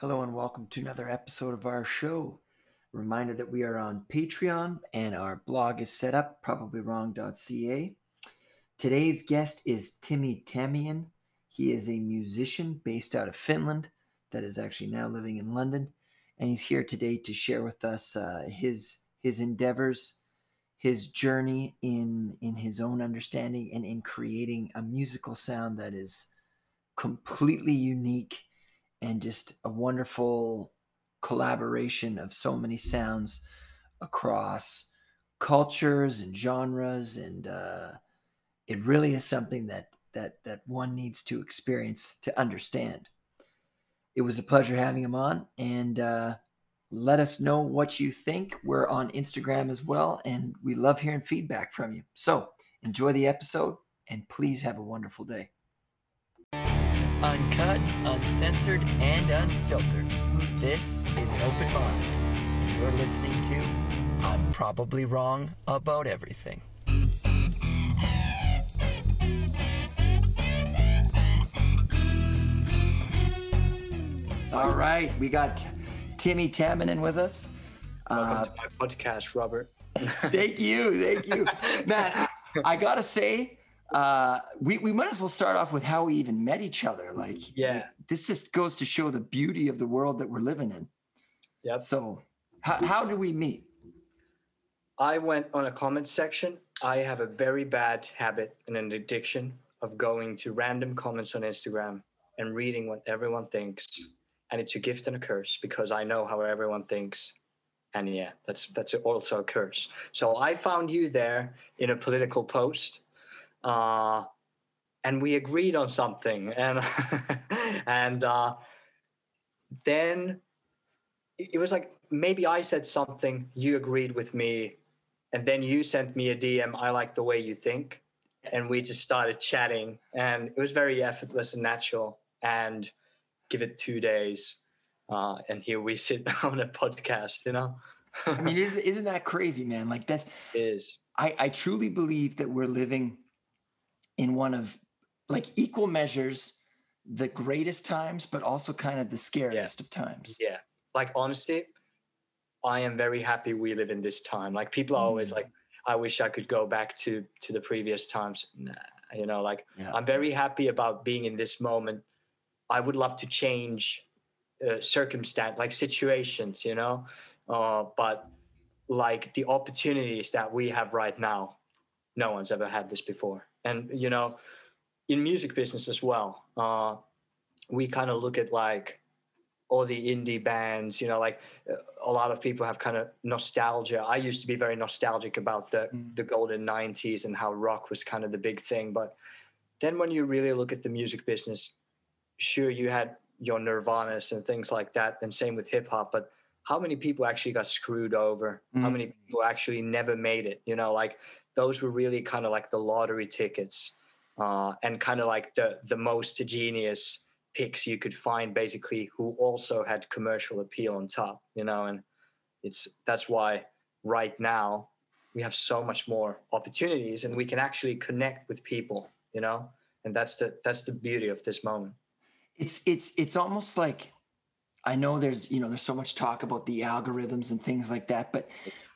Hello and welcome to another episode of our show. Reminder that we are on Patreon and our blog is set up probablywrong.ca. Today's guest is Timmy Tamian. He is a musician based out of Finland that is actually now living in London, and he's here today to share with us uh, his his endeavors, his journey in in his own understanding and in creating a musical sound that is completely unique and just a wonderful collaboration of so many sounds across cultures and genres and uh, it really is something that that that one needs to experience to understand. It was a pleasure having him on and uh, let us know what you think. We're on instagram as well and we love hearing feedback from you. So enjoy the episode and please have a wonderful day Uncut, uncensored, and unfiltered. This is an open mind, and you're listening to I'm Probably Wrong About Everything. all right we got timmy taminen with us Welcome uh, to my podcast, Robert. thank you thank you man i gotta say uh, we, we might as well start off with how we even met each other like Yeah. this just goes to show the beauty of the world that we're living in Yep. so how, how do we meet I went on a comment section. I have a very bad habit and an addiction of going to random comments on Instagram and reading what everyone thinks. And it's a gift and a curse because I know how everyone thinks. And yeah, that's that's also a curse. So I found you there in a political post. Uh, and we agreed on something. And and uh, then it was like maybe I said something, you agreed with me, and then you sent me a DM. I like the way you think, and we just started chatting, and it was very effortless and natural. And give it two days, uh, and here we sit on a podcast. You know, i mean isn't, isn't that crazy man like that's it is I, I truly believe that we're living in one of like equal measures the greatest times but also kind of the scariest of times yeah. Like honestly, I am very happy we live in this time. Like people are always Mm. like, I wish I could go back to to the previous times. Nah, you know, like Yeah. I'm very happy about being in this moment. I would love to change uh, circumstance, like situations, you know, uh, but like the opportunities that we have right now, no one's ever had this before. And you know, in music business as well, uh, we kind of look at like all the indie bands, you know, like a lot of people have kind of nostalgia. I used to be very nostalgic about the Mm. the golden 90s and how rock was kind of the big thing, but then when you really look at the music business, sure you had your Nirvanas and things like that, and same with hip hop, but how many people actually got screwed over? How Mm. many people actually never made it? You know, like those were really kind of like the lottery tickets, uh, and kind of like the the most genius picks you could find, basically, who also had commercial appeal on top. You know, and it's that's why right now we have so much more opportunities, and we can actually connect with people. You know, and that's the that's the beauty of this moment. it's it's it's almost like i know there's you know there's so much talk about the algorithms and things like that but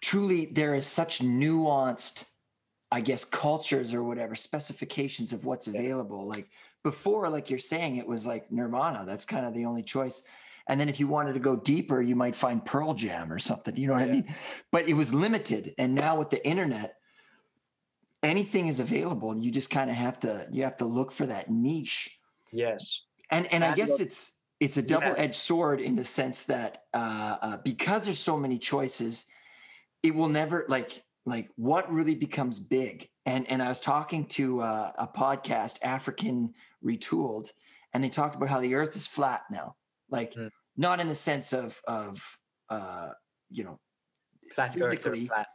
truly there is such nuanced i guess cultures or whatever specifications of what's available like before like you're saying it was like nirvana that's kind of the only choice. And then if you wanted to go deeper you might find pearl jam or something you know what i mean? But it was limited and now with the internet anything is available and you just kind of have to you have to look for that niche. Yes. and and I guess it's it's a double edged sword in the sense that uh, uh, because there's so many choices, it will never like like what really becomes big. And and I was talking to uh, a podcast, African Retooled, and they talked about how the Earth is flat now. Like Mm. not in the sense of of uh, you know Flat Physically, flat.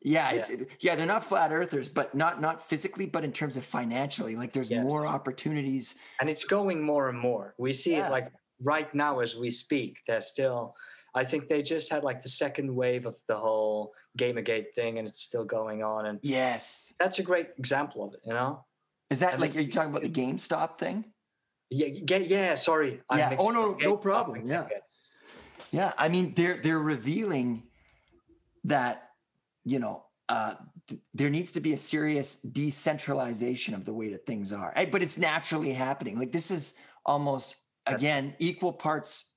yeah, it's yeah, they're not flat earthers, but not not physically, but in terms of financially, like there's Yes. more opportunities. and it's going more and more. We see Yeah. it like right now as we speak. They're still. I think they just had like the second wave of the whole Gamergate thing, and it's still going on. And Yes. that's a great example of it. You know? Is that And like are you talking about the GameStop thing? Yeah. Yeah. yeah sorry. Yeah. Oh, no, no problem. Yeah. Yeah, I mean they're they're revealing that you know uh, th- there needs to be a serious decentralization of the way that things are, but it's naturally happening. Like this is almost again equal parts,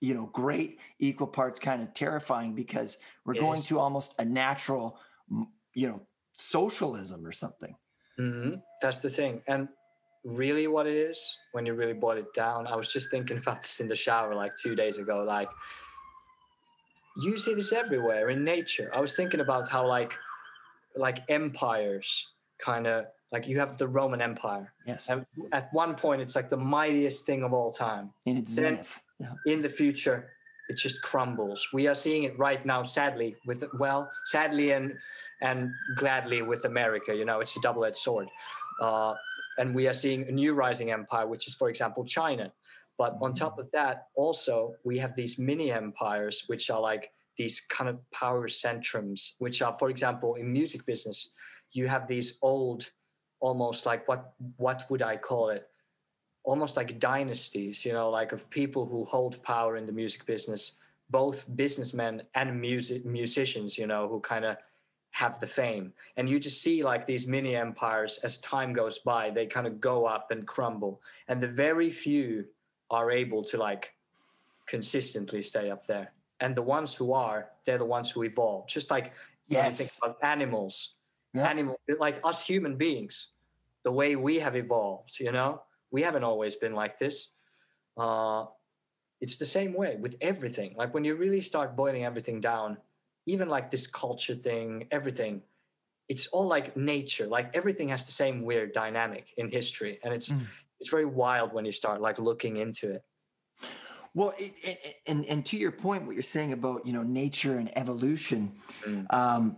you know, great, equal parts kind of terrifying because we're It going is. to almost a natural, you know, socialism or something. hmm That's the thing. And really, what it is, when you really boil it down, I was just thinking about this in the shower like two days ago. Like, you see this everywhere in nature. I was thinking about how, like, like empires kind of like you have the Roman Empire. Yes, And at one point, it's like the mightiest thing of all time. in its zenith. Yeah. in the future it just crumbles. We are seeing it right now sadly with well sadly and and gladly with america you know it's a double-edged sword. Uh, and we are seeing a new rising empire which is for example china. But on top of that also we have these mini empires which are like these kind of power centrums which are for example in music business you have these old almost like what what would i call it almost like dynasties, you know, like of people who hold power in the music business, both businessmen and music musicians, you know, who kind of have the fame. And you just see like these mini empires as time goes by, they kind of go up and crumble. And the very few are able to like consistently stay up there. And the ones who are, they're the ones who evolve. Just like you think Yes. about animals, Yeah. animal like us human beings, the way we have evolved, you know, we haven't always been like this. Uh, it's the same way with everything. Like when you really start boiling everything down, even like this culture thing, everything, it's all like nature. Like everything has the same weird dynamic in history, and it's Mm. it's very wild when you start like looking into it. Well, it, it, and and to your point, what you're saying about you know nature and evolution, Mm. um,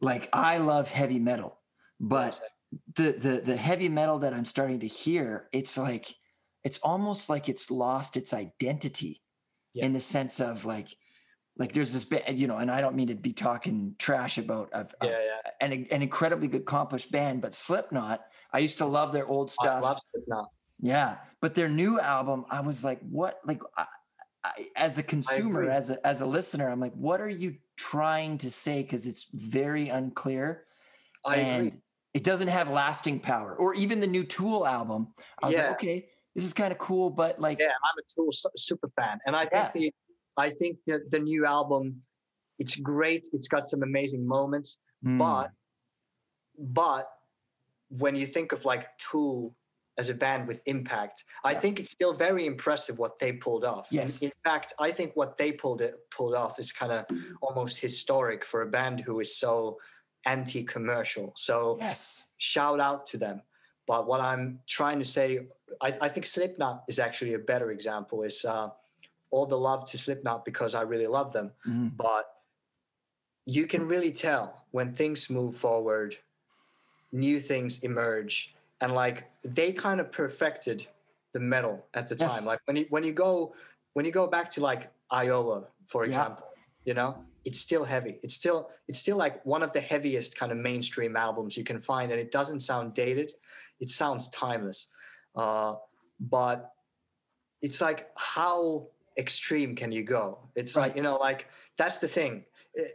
like I love heavy metal, but the the the heavy metal that I'm starting to hear, it's like it's almost like it's lost its identity Yeah. in the sense of like like there's this band, you know, and I don't mean to be talking trash about a, a- yeah, yeah. an an incredibly accomplished band, but Slipknot, I used to love their old stuff. Yeah, but their new album, I was like, what? Like, I, I, as a consumer, as a as a listener, I'm like, what are you trying to say? Because it's very unclear, I and agree. It doesn't have lasting power. Or even the new Tool album, I was Yeah. like, okay, this is kind of cool, but like, Yeah, I'm a Tool super fan, and I Yeah. think the I think that the new album, it's great. It's got some amazing moments, hmm, but but when you think of like Tool as a band with impact, I Yeah. think it's still very impressive what they pulled off. In- Yes. In, fact, I think what they pulled it pulled off is kind of almost historic for a band who is so anti-commercial. So yes, shout out to them. But what I'm trying to say, I, I think Slipknot is actually a better example. Is uh, all the love to Slipknot because I really love them. Mhm. But you can really tell when things move forward, new things emerge, and like they kind of perfected the metal at the Yes. time. Like when you when you go when you go back to like Iowa, for Yeah. example, you know, it's still heavy. It's still it's still like one of the heaviest kind of mainstream albums you can find, and it doesn't sound dated. It sounds timeless. Uh, but it's like how extreme can you go? It's like you know, like that's the thing.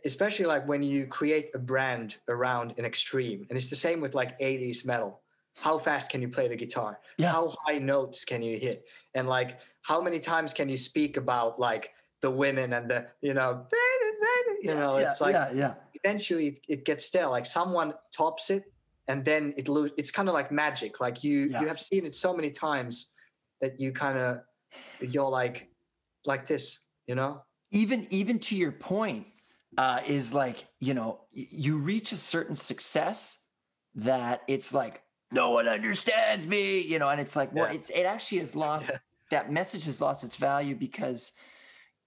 Especially like when you create a brand around an extreme, and it's the same with like 80s metal. How fast can you play the guitar? Yeah. How high notes can you hit? And like how many times can you speak about like the women and the you know you know yeah, it's like yeah, yeah. eventually it, it gets stale like someone tops it and then it lose it's kind of like magic like you you have seen it so many times that you kind of you're like like this you know? Even even to your point uh is like you know you reach a certain success that it's like no one understands me you know and it's like well it's it actually has lost that message has lost its value because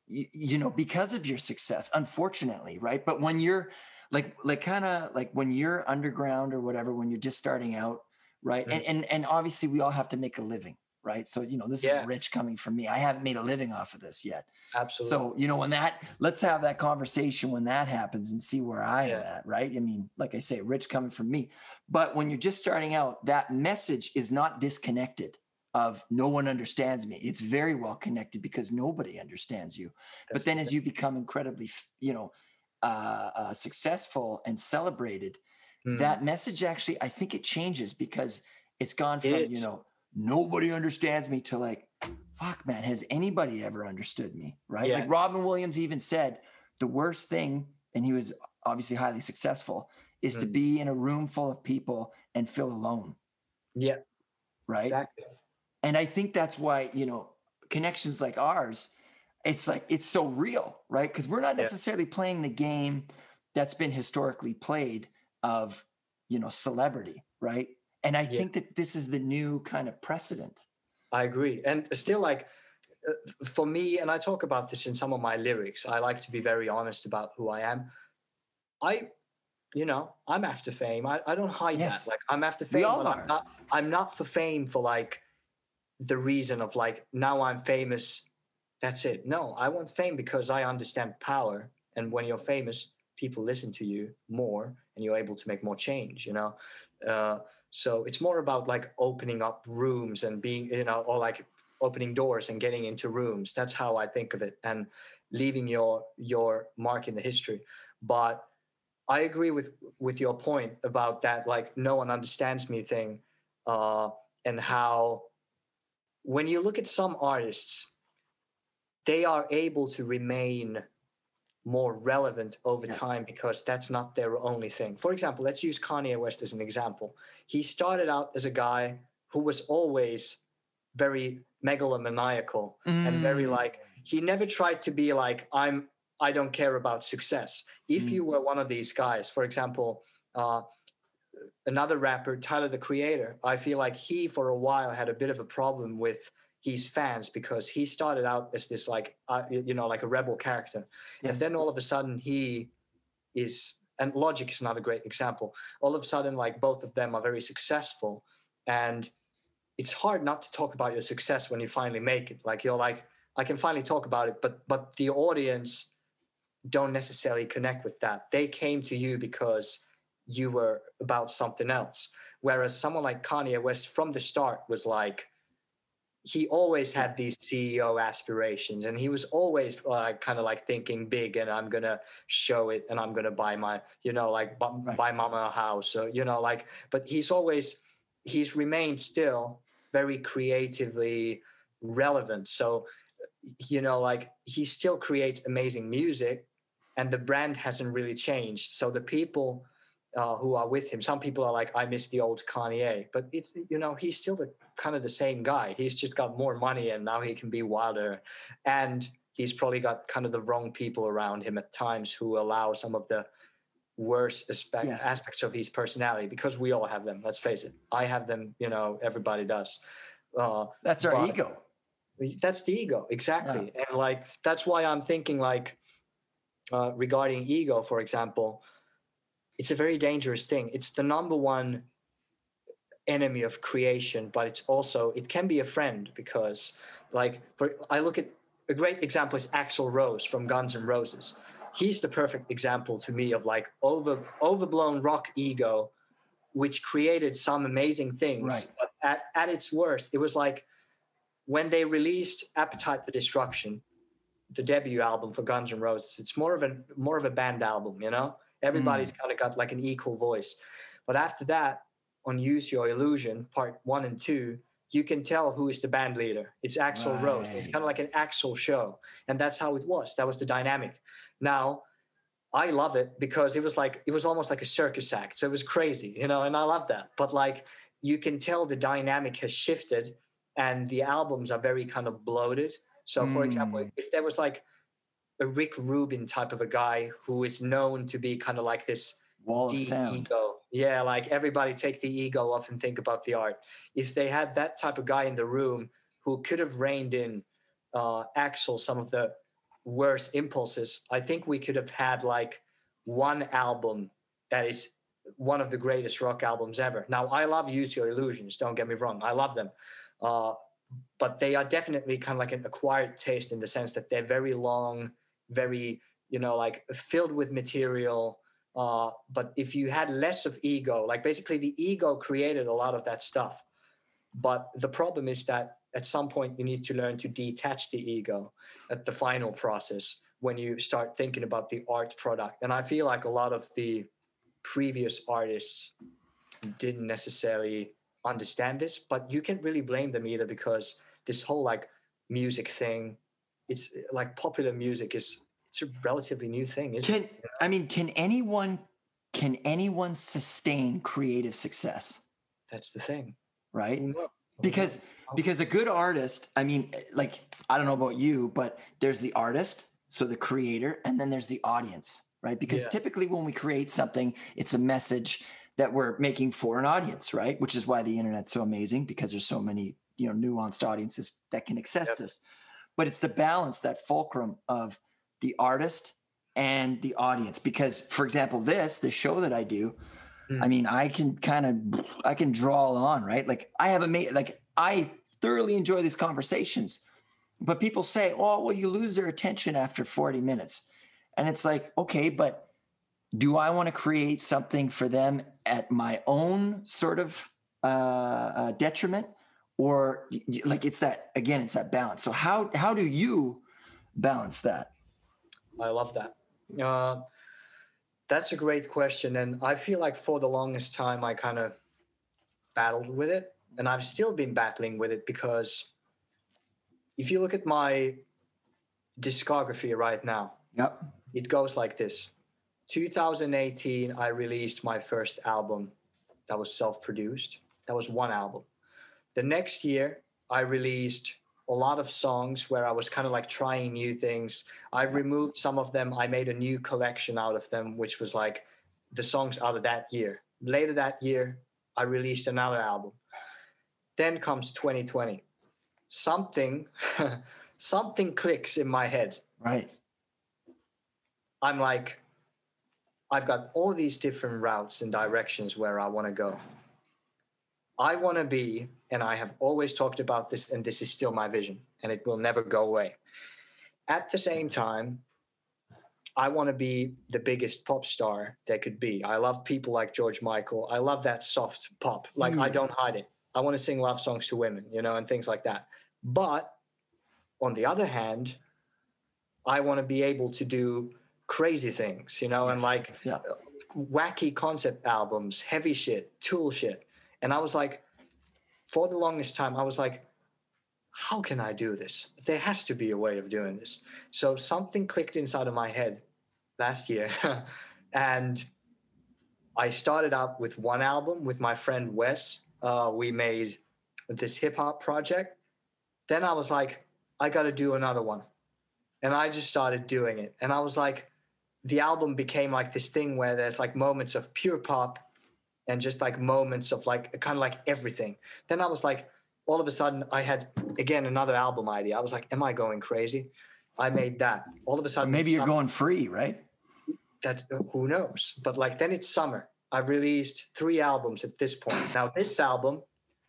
you, you know because of your success unfortunately right but when you're like like kind of like when you're underground or whatever when you're just starting out right Mhm. and, and and obviously we all have to make a living right so you know this Yeah. is rich coming from me i haven't made a living off of this yet absolutely so, you know, when that, let's have that conversation when that happens and see where I am at, right? I mean, like I say, rich coming from me. But when you're just starting out, that message is not disconnected of no one understands me. It's very well connected because nobody understands you. but then as you become incredibly, you know, uh, uh, successful and celebrated, mm. that message actually, I think it changes because it's gone from, it you know, nobody understands me to like, fuck, man, has anybody ever understood me? Right. Yeah. Like Robin Williams even said, the worst thing, and he was obviously highly successful, is mm. to be in a room full of people and feel alone. Yeah. Right. Exactly. And I think that's why, you know, connections like ours, it's like it's so real, right? Because we're not necessarily yeah. playing the game that's been historically played of, you know, celebrity, right? And I yeah. think that this is the new kind of precedent. I agree. And still like uh, for me, and I talk about this in some of my lyrics, I like to be very honest about who I am. I you know, I'm after fame. I, I don't hide yes. that. Like I'm after fame. We all are. I'm not I'm not for fame for like the reason of like now I'm famous. That's it. No, I want fame because I understand power. And when you're famous, people listen to you more and you're able to make more change, you know? Uh, so it's more about like opening up rooms and being, you know, or like opening doors and getting into rooms. That's how I think of it. And leaving your your mark in the history. But I agree with with your point about that, like no one understands me thing, uh, and how when you look at some artists, they are able to remain more relevant over yes. time because that's not their only thing. For example, let's use Kanye West as an example. He started out as a guy who was always very megalomaniacal mm. and very mm. like he never tried to be like I'm I don't care about success. If mm. you were one of these guys, for example, uh, another rapper, Tyler the Creator, I feel like he for a while had a bit of a problem with his fans because he started out as this like uh, you know like a rebel character, yes. and then all of a sudden he is and Logic is another great example. All of a sudden, like both of them are very successful, and it's hard not to talk about your success when you finally make it. Like you're like, I can finally talk about it, but but the audience don't necessarily connect with that. They came to you because you were about something else. Whereas someone like Kanye West from the start was like, he always had these CEO aspirations and he was always uh, kind of like thinking big and I'm going to show it and I'm going to buy my, you know, like bu- right. buy mama a house. So, you know, like, but he's always, he's remained still very creatively relevant. So, you know, like he still creates amazing music and the brand hasn't really changed. So the people uh, who are with him, some people are like, I miss the old Kanye, but it's you know he's still the kind of the same guy. He's just got more money and now he can be wilder, and he's probably got kind of the wrong people around him at times who allow some of the worst aspect, yes. aspects of his personality because we all have them. Let's face it, I have them. You know, everybody does. Uh, that's our ego. That's the ego, exactly, yeah. and like that's why I'm thinking like uh, regarding ego, for example, it's a very dangerous thing. It's the number one enemy of creation, but it's also it can be a friend because, like, for I look at a great example is Axl Rose from Guns N' Roses. He's the perfect example to me of like over overblown rock ego, which created some amazing things. Right. But at, at its worst, it was like when they released Appetite for Destruction, the debut album for Guns N' Roses. It's more of a more of a band album, you know. Everybody's mm. kind of got like an equal voice. But after that, on Use Your Illusion, part one and two, you can tell who is the band leader. It's Axl right. Rose. It's kind of like an Axl show, and that's how it was. That was the dynamic. Now, I love it because it was like it was almost like a circus act. So it was crazy, you know, and I love that. But like you can tell the dynamic has shifted, and the albums are very kind of bloated so, for mm. example, hmm. if there was like a Rick Rubin type of a guy who is known to be kind of like this wall of sound. Ego. Yeah, like everybody take the ego off and think about the art. If they had that type of guy in the room who could have reined in uh, Axl some of the worst impulses, I think we could have had like one album that is one of the greatest rock albums ever. Now, I love Use Your Illusions. Don't get me wrong. I love them. Uh, but they are definitely kind of like an acquired taste in the sense that they're very long, very you know like filled with material. Uh, but if you had less of ego, like basically the ego created a lot of that stuff. But the problem is that at some point you need to learn to detach the ego at the final process when you start thinking about the art product. And I feel like a lot of the previous artists didn't necessarily understand this, but you can't really blame them either because this whole like music thing, it's like popular music is it's a relatively new thing, isn't Can it? I mean can anyone can anyone sustain creative success? That's the thing. Right? Knows? Because because a good artist, I mean, like I don't know about you, but there's the artist, so the creator, and then there's the audience, right? Because Yeah. typically when we create something, it's a message that we're making for an audience, right? Which is why the internet's so amazing because there's so many, you know, nuanced audiences that can access Yep. this. But it's the balance, that fulcrum of the artist and the audience. Because, for example, this, the show that I do, Mm. I mean, I can kind of, I can draw on, right? Like I have a mate, like I thoroughly enjoy these conversations, but people say, oh, well, you lose their attention after 40 minutes. And it's like, okay, but do I want to create something for them at my own sort of uh, uh, detriment? Or like it's that again, it's that balance. So how how do you balance that? I love that. Uh, that's a great question. And I feel like for the longest time, I kind of battled with it. And I've still been battling with it because if you look at my discography right now, Yep. it goes like this 2018, I released my first album that was self produced. That was one album. The next year, I released a lot of songs where I was kind of like trying new things. I removed some of them. I made a new collection out of them, which was like the songs out of that year. Later that year, I released another album. Then comes 2020. Something, something clicks in my head. Right. I'm like, I've got all these different routes and directions where I want to go. I want to be, and I have always talked about this, and this is still my vision, and it will never go away. At the same time, I want to be the biggest pop star there could be. I love people like George Michael. I love that soft pop. Like, I Mm. don't hide it. I want to sing love songs to women, you know, and things like that. But on the other hand, I want to be able to do crazy things, you know, and like Yeah. wacky concept albums, heavy shit, tool shit. And I was like, for the longest time, I was like, how can I do this? There has to be a way of doing this. So something clicked inside of my head last year. and I started out with one album with my friend Wes. Uh, we made this hip hop project. Then I was like, I got to do another one. And I just started doing it. And I was like, the album became like this thing where there's like moments of pure pop and just like moments of like kind of like everything. Then I was like, all of a sudden, I had again another album idea. I was like, am I going crazy? I made that. All of a sudden, Maybe you're some- going free, right? that who knows but like then it's summer i've released three albums at this point now this album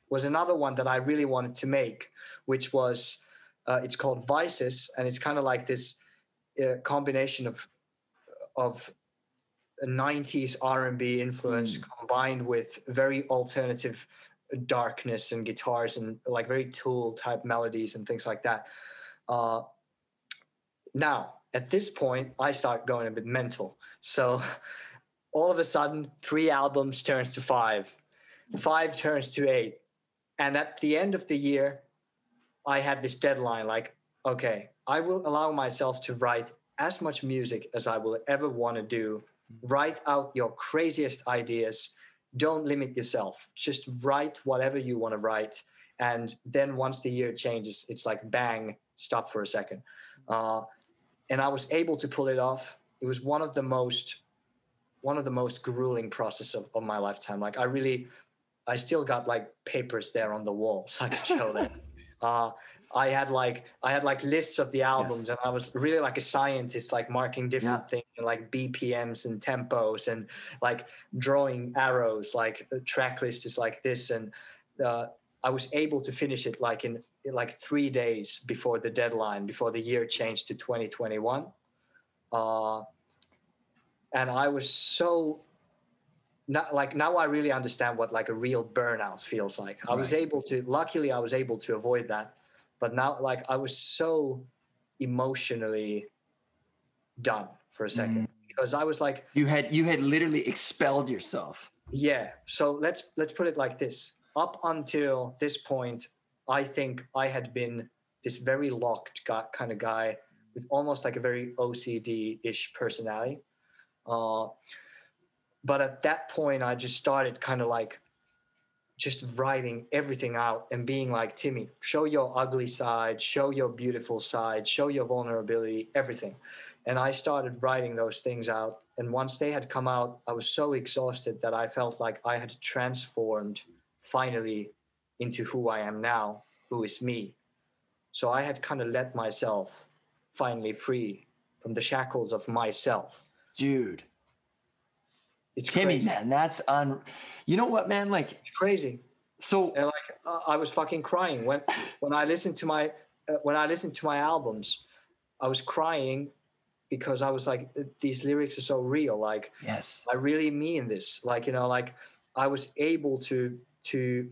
was another one that i really wanted to make which was uh, it's called vices and it's kind of like this uh, combination of of 90s r&b influence combined with very alternative darkness and guitars and like very tool type melodies and things like that. Uh, now at this point i start going a bit mental. So all of a sudden three albums turns to five. Five turns to eight. And at the end of the year i had this deadline like okay i will allow myself to write as much music as i will ever want to do write out your craziest ideas don't limit yourself just write whatever you want to write and then once the year changes it's like bang stop for a second uh, and I was able to pull it off. It was one of the most one of the most grueling process of, of my lifetime. Like I really I still got like papers there on the wall so I can show that. Uh, I had like I had like lists of the albums and I was really like a scientist, like marking different Yeah. things and like BPMs and tempos and like drawing arrows, like the track list is like this. And uh, I was able to finish it like in, in like three days before the deadline, before the year changed to 2021. Uh, and I was so not like now I really understand what like a real burnout feels like. I was able to luckily I was able to avoid that. But now like I was so emotionally done for a second because I was like You had you had literally expelled yourself. yeah. So let's let's put it like this. Up until this point, I think I had been this very locked guy, kind of guy with almost like a very OCD-ish personality. Uh, but at that point, I just started kind of like just writing everything out and being like, Timmy, show your ugly side, show your beautiful side, show your vulnerability, everything. And I started writing those things out. And once they had come out, I was so exhausted that I felt like I had transformed finally into who I am now, who is me. So I had kind of let myself finally free from the shackles of myself. Dude. It's Timmy, crazy. man, that's un you know what, man? Like It's crazy. so And like uh, I was fucking crying when when I listened to my uh, when I listened to my albums, I was crying because I was like these lyrics are so real. Like yes. I really mean this. Like you know, like I was able to to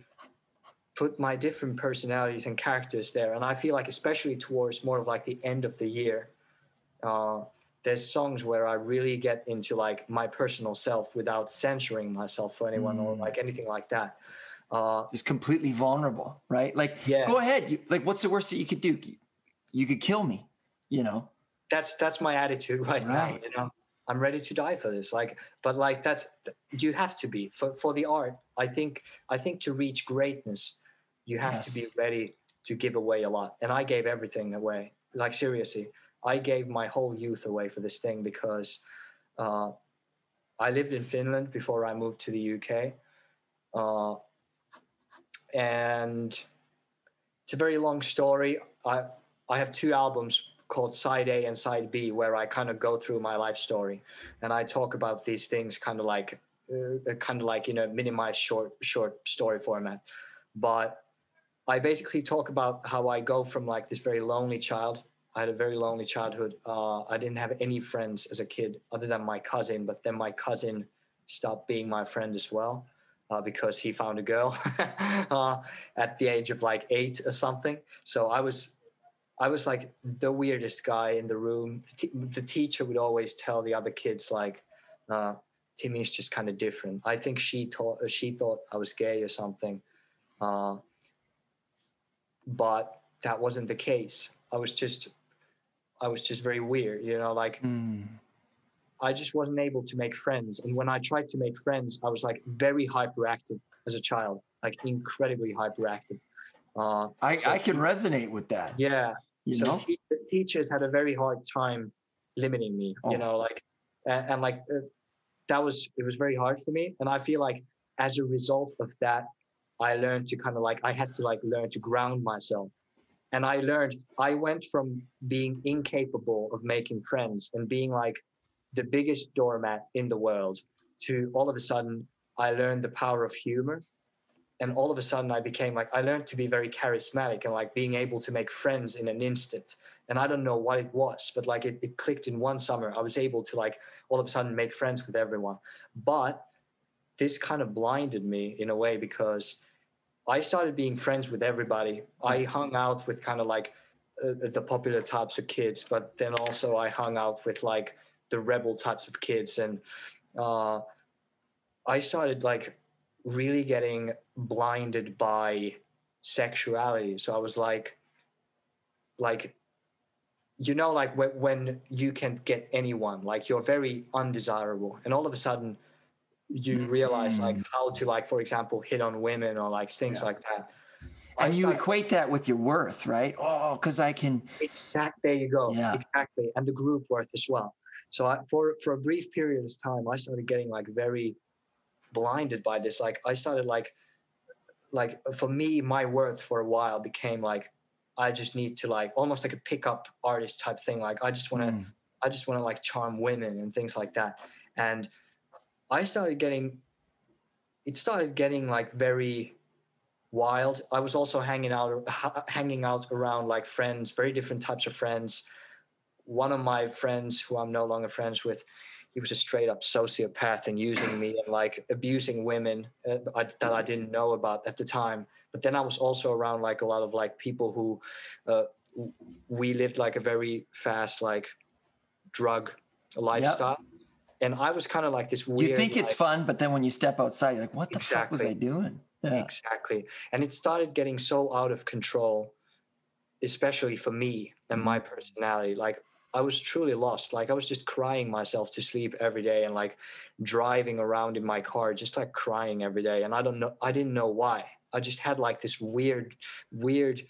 put my different personalities and characters there, and I feel like especially towards more of like the end of the year, uh, there's songs where I really get into like my personal self without censoring myself for anyone or Mm. like anything like that. Uh, Just completely vulnerable, right? Like Yeah. go ahead. You, like what's the worst that you could do? You could kill me, you know? that's that's my attitude right, now you know i'm ready to die for this like but like that's you have to be for for the art i think i think to reach greatness you have to be ready to give away a lot and i gave everything away like seriously i gave my whole youth away for this thing because uh, i lived in finland before i moved to the uk uh, and it's a very long story i i have two albums called Side A and Side B, where I kind of go through my life story, and I talk about these things kind of like, uh, kind of like in a minimized short short story format. But I basically talk about how I go from like this very lonely child. I had a very lonely childhood. Uh, I didn't have any friends as a kid other than my cousin, but then my cousin stopped being my friend as well. Uh, because he found a girl uh, at the age of like eight or something. So I was I was like the weirdest guy in the room. The, t- the teacher would always tell the other kids like, uh, "Timmy's just kind of different." I think she thought she thought I was gay or something, uh, but that wasn't the case. I was just, I was just very weird, you know. Like Mm. I just wasn't able to make friends, and when I tried to make friends, I was like very hyperactive as a child, like incredibly hyperactive. Uh, I, So- I can resonate with that. yeah, You so know? te- the teachers had a very hard time limiting me Oh. you know like and, and like uh, that was it was very hard for me and i feel like as a result of that i learned to kind of like i had to like learn to ground myself and i learned i went from being incapable of making friends and being like the biggest doormat in the world to all of a sudden i learned the power of humor. And all of a sudden i became like i learned to be very charismatic and like being able to make friends in an instant. And i don't know what it was but like it, it clicked in one summer. I was able to like all of a sudden make friends with everyone. But this kind of blinded me in a way because i started being friends with everybody. I hung out with kind of like uh, the popular types of kids but then also i hung out with like the rebel types of kids. And uh, i started like really getting blinded by sexuality. So i was like like you know like when, when you can get anyone like you're very undesirable. And all of a sudden you realize like Mm. how to like for example hit on women or like things Yeah. like that I And you started- equate that with your worth, right? Oh, because I can. exact there you go Yeah. exactly and the group worth as well so I, for for a brief period of time i started getting like very blinded by this like i started like like for me my worth for a while became like i just need to like almost like a pickup artist type thing like i just want to Mm. I just want to like charm women and things like that. And I started getting, it started getting like very wild. I was also hanging out, ha- hanging out around like friends, very different types of friends. One of my friends, who I'm no longer friends with, he was a straight up sociopath and using me and like abusing women uh, that I didn't know about at the time. But then I was also around like a lot of like people who uh, we lived like a very fast like drug lifestyle. Yep. And I was kind of like this weird. You think it's like, fun, but then when you step outside, you're like, "What the exactly, fuck was I doing?" Yeah. Exactly. And it started getting so out of control, especially for me and my mm-hmm. personality. Like I was truly lost. Like I was just crying myself to sleep every day and like driving around in my car, just like crying every day. And I don't know, I didn't know why. I just had like this weird, weird,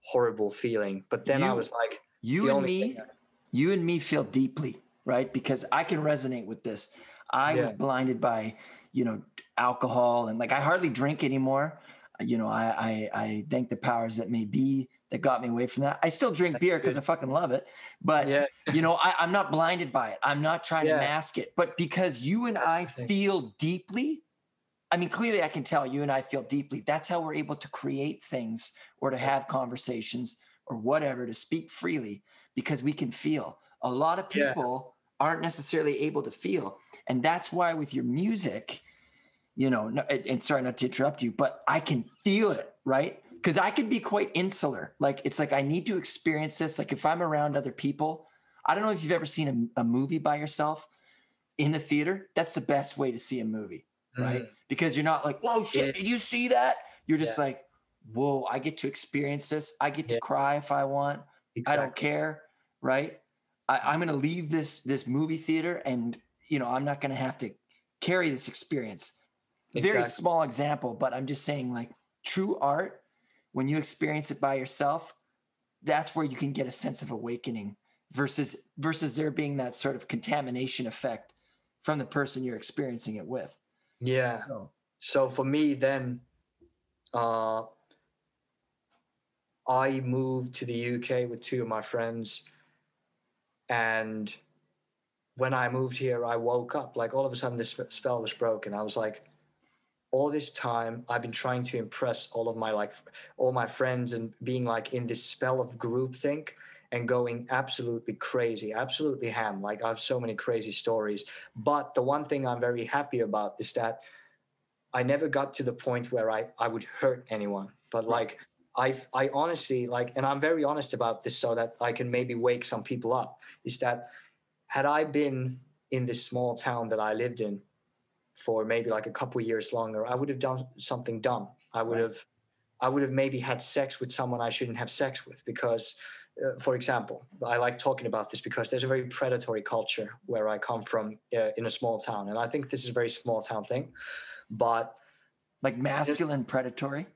horrible feeling. But then you, I was like, you and me, I- you and me feel deeply, right? Because I can resonate with this. I yeah. was blinded by, you know, alcohol and like I hardly drink anymore. You know, I, I, I thank the powers that may be that got me away from that. I still drink beer because I fucking love it, but yeah. you know, I, am not blinded by it. I'm not trying yeah. to mask it, but because you and That's I feel deeply, I mean, clearly I can tell you and I feel deeply. That's how we're able to create things or to have conversations or whatever to speak freely because we can feel. A lot of people yeah. aren't necessarily able to feel. And that's why with your music, you know, and sorry not to interrupt you, but I can feel it, right? because I can be quite insular. Like it's like I need to experience this. Like if I'm around other people, I don't know if you've ever seen a, a movie by yourself in the theater. That's the best way to see a movie, right? Mm. Because you're not like, "Whoa, shit! Yeah. Did you see that?" You're just yeah. like, "Whoa! I get to experience this. I get to cry if I want. Exactly. I don't care, right? I, am going to leave this this movie theater, and you know, I'm not going to have to carry this experience." Exactly. Very small example, but I'm just saying, like, true art when you experience it by yourself, that's where you can get a sense of awakening versus versus there being that sort of contamination effect from the person you're experiencing it with. Yeah. So, so for me then uh I moved to the UK with two of my friends and when I moved here I woke up like all of a sudden this spell was broken. I was like all this time i've been trying to impress all of my like all my friends and being like in this spell of groupthink and going absolutely crazy absolutely ham. Like i have so many crazy stories. But the one thing i'm very happy about is that i never got to the point where i i would hurt anyone. But like i i honestly like and i'm very honest about this so that i can maybe wake some people up is that had i been in this small town that i lived in for maybe like a couple years longer, I would have done something dumb. I would right. have, I would have maybe had sex with someone I shouldn't have sex with because, uh, for example, I like talking about this because there's a very predatory culture where I come from uh, in a small town, and I think this is a very small town thing, but like masculine predatory.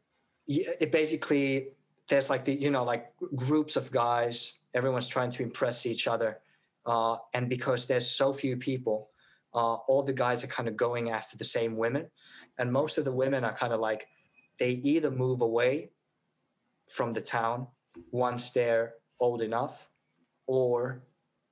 It basically there's like the you know like groups of guys, everyone's trying to impress each other, uh, and because there's so few people uh, all the guys are kind of going after the same women and most of the women are kind of like they either move away from the town once they're old enough or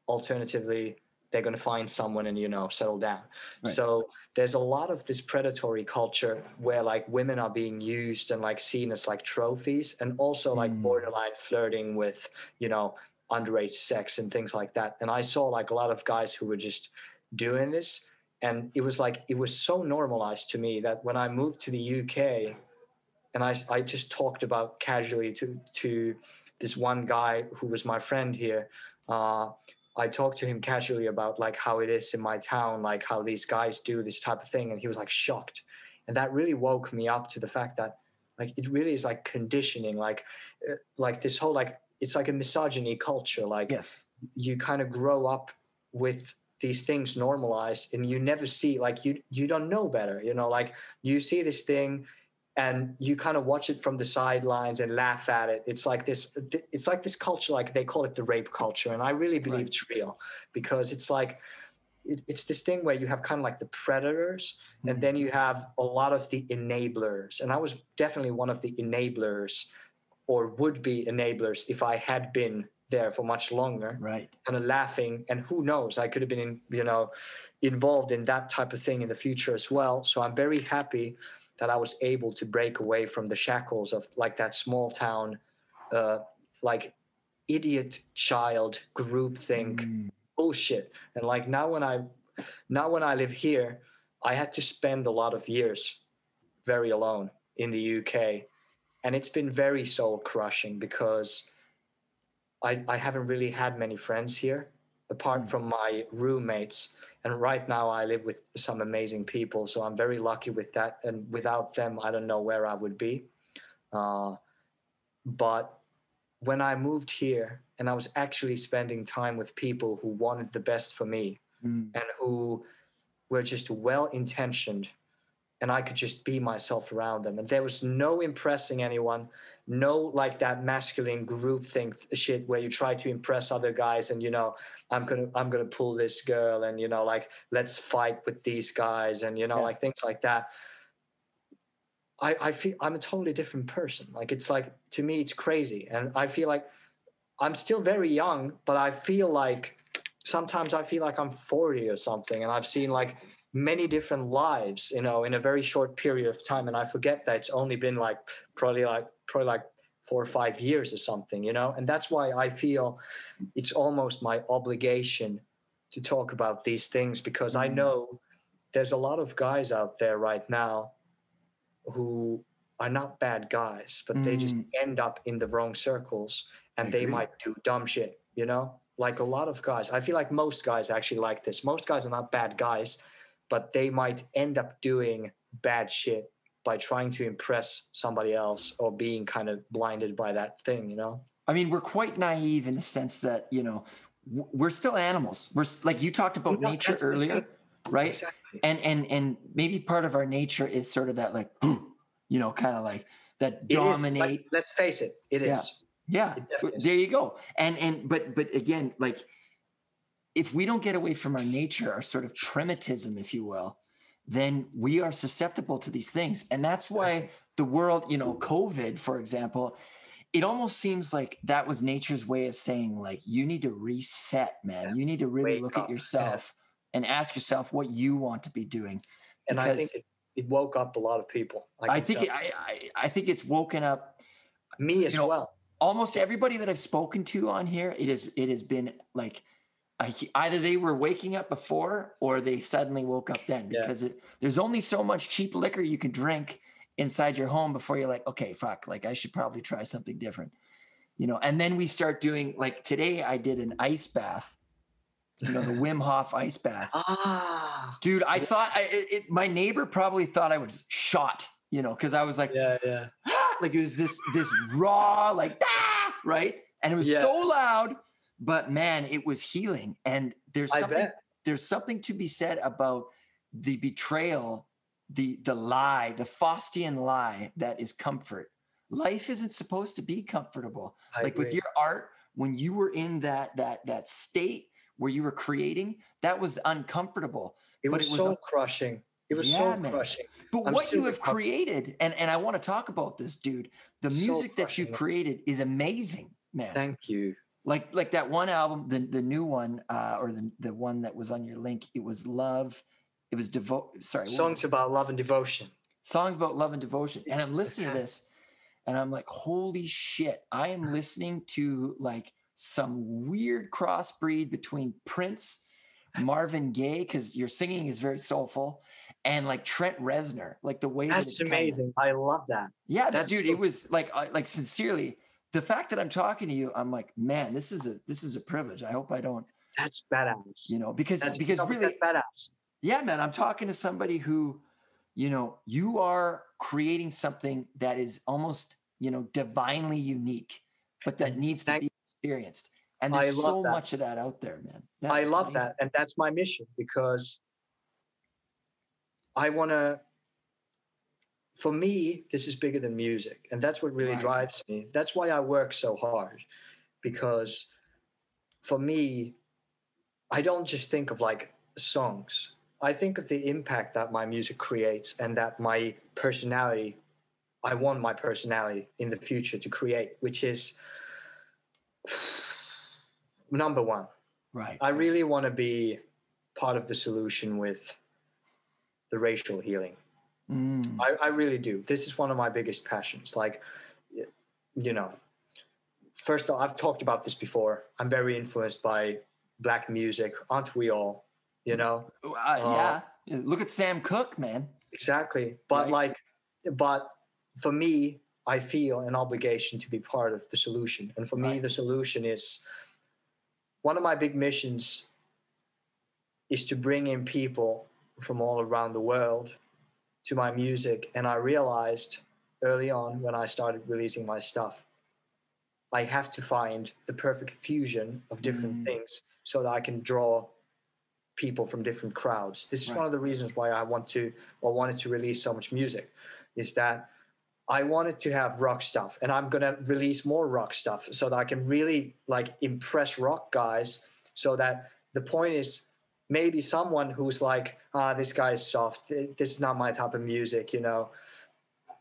alternatively they're going to find someone and you know settle down right. so there's a lot of this predatory culture where like women are being used and like seen as like trophies and also like mm. borderline flirting with you know underage sex and things like that and i saw like a lot of guys who were just doing this and it was like it was so normalized to me that when i moved to the uk and i, I just talked about casually to to this one guy who was my friend here uh, i talked to him casually about like how it is in my town like how these guys do this type of thing and he was like shocked. And that really woke me up to the fact that like it really is like conditioning like uh, like this whole like it's like a misogyny culture like yes. you kind of grow up with these things normalized and you never see like you you don't know better you know like you see this thing and you kind of watch it from the sidelines and laugh at it it's like this it's like this culture like they call it the rape culture and i really believe right. it's real because it's like it, it's this thing where you have kind of like the predators mm-hmm. and then you have a lot of the enablers and i was definitely one of the enablers or would be enablers if i had been there for much longer right kind of laughing and who knows i could have been in, you know involved in that type of thing in the future as well so i'm very happy that i was able to break away from the shackles of like that small town uh, like idiot child group think mm. bullshit and like now when i now when I live here, I had to spend a lot of years very alone in the UK. And it's been very soul crushing because I, I haven't really had many friends here apart Mm. from my roommates. And right now I live with some amazing people. So I'm very lucky with that. And without them, I don't know where I would be. Uh, but when I moved here and I was actually spending time with people who wanted the best for me Mm. and who were just well intentioned and I could just be myself around them. And there was no impressing anyone, no like that masculine group think shit where you try to impress other guys and you know, I'm gonna I'm gonna pull this girl and you know, like let's fight with these guys and you know, Yeah. like things like that. I, I feel I'm a totally different person. Like it's like to me it's crazy. And I feel like I'm still very young, but I feel like sometimes I feel like I'm 40 or something, and I've seen like many different lives, you know, in a very short period of time, and I forget that it's only been like probably like probably like four or five years or something, you know, and that's why I feel it's almost my obligation to talk about these things because I Mhm. know there's a lot of guys out there right now who are not bad guys, but they just Mm. end up in the wrong circles and I they agree. might do dumb shit, you know? Like a lot of guys. I feel like most guys actually like this. Most guys are not bad guys, but they might end up doing bad shit by trying to impress somebody else or being kind of blinded by that thing, you know? I mean, we're quite naive in the sense that you know we're still animals. We're like you talked about No, nature earlier, right? Exactly. And and and maybe part of our nature is sort of that like you know kind of like that It is, dominate. let's face it, it is. Yeah. yeah, it there you go. And and but but again, like if we don't get away from our nature, our sort of primitivism, if you will, then we are susceptible to these things. And that's why the world, you know, COVID, for example, it almost seems like that was nature's way of saying, like, you need to reset, man. You need to really Wake look up, at yeah. yourself and ask yourself what you want to be doing. And I think it, it woke up a lot of people. I can think it, I, I I think it's woken up me as know, well. almost everybody that I've spoken to on here, it is it has been like I, either they were waking up before or they suddenly woke up then Yeah. because it, there's only so much cheap liquor you can drink inside your home before you're like, okay, fuck, like I should probably try something different, you know. And then we start doing like today, I did an ice bath, you know, the Wim Hof ice bath, Ah. dude. I thought I, it, it, my neighbor probably thought I was shot, you know, because I was like, Yeah, yeah. like it was this this raw like ah, right and it was Yeah. so loud but man it was healing and there's I something bet. there's something to be said about the betrayal the the lie the faustian lie that is comfort life isn't supposed to be comfortable I like with your art when you were in that that that state where you were creating that was uncomfortable it but was, it was so a- crushing. It was Yeah, so man. crushing. but I'm what you have created, and, and I want to talk about this, dude. The So music that you've created is amazing, man. Thank you. Like like that one album, the the new one, uh, or the the one that was on your link. It was love. It was devote. Sorry, what was Songs about love and devotion. songs about love and devotion. And I'm listening to this, and I'm like, holy shit! I am listening to like some weird crossbreed between Prince, Marvin Gaye, because your singing is very soulful, and like Trent Reznor, like the way that That's it's kinda- amazing. I love that. yeah, That's dude, cool. it was like like sincerely, the fact that I'm talking to you, I'm like, man, this is a this is a privilege. I hope I don't, That's badass. you know, because That's, because no, really, that's badass. yeah, man, I'm talking to somebody who, you know, you are creating something that is almost, you know, divinely unique, but that needs to be experienced. And there's so that. much of that out there, man. I love amazing. that. And that's my mission because I want to, for me, this is bigger than music. And that's what really Right. drives me. That's why I work so hard because for me, I don't just think of like songs. I think of the impact that my music creates and that my personality, I want my personality in the future to create, which is number one. Right. I really want to be part of the solution with the racial healing. Mm, I, I really do. This is one of my biggest passions. Like, you know, first off, I've talked about this before. I'm very influenced by black music, aren't we all? you know Uh, yeah. Yeah, Look at Sam Cooke, man. exactly but Right. like but for me i feel an obligation to be part of the solution and for me the solution is one of my big missions is to bring in people from all around the world to my music and i realized early on when i started releasing my stuff i have to find the perfect fusion of different Mm. things so that i can draw people from different crowds this is Right. one of the reasons why i want to or wanted to release so much music is that i wanted to have rock stuff and i'm going to release more rock stuff so that i can really like impress rock guys so that the point is maybe someone who's like ah this guy is soft. This is not my type of music you know?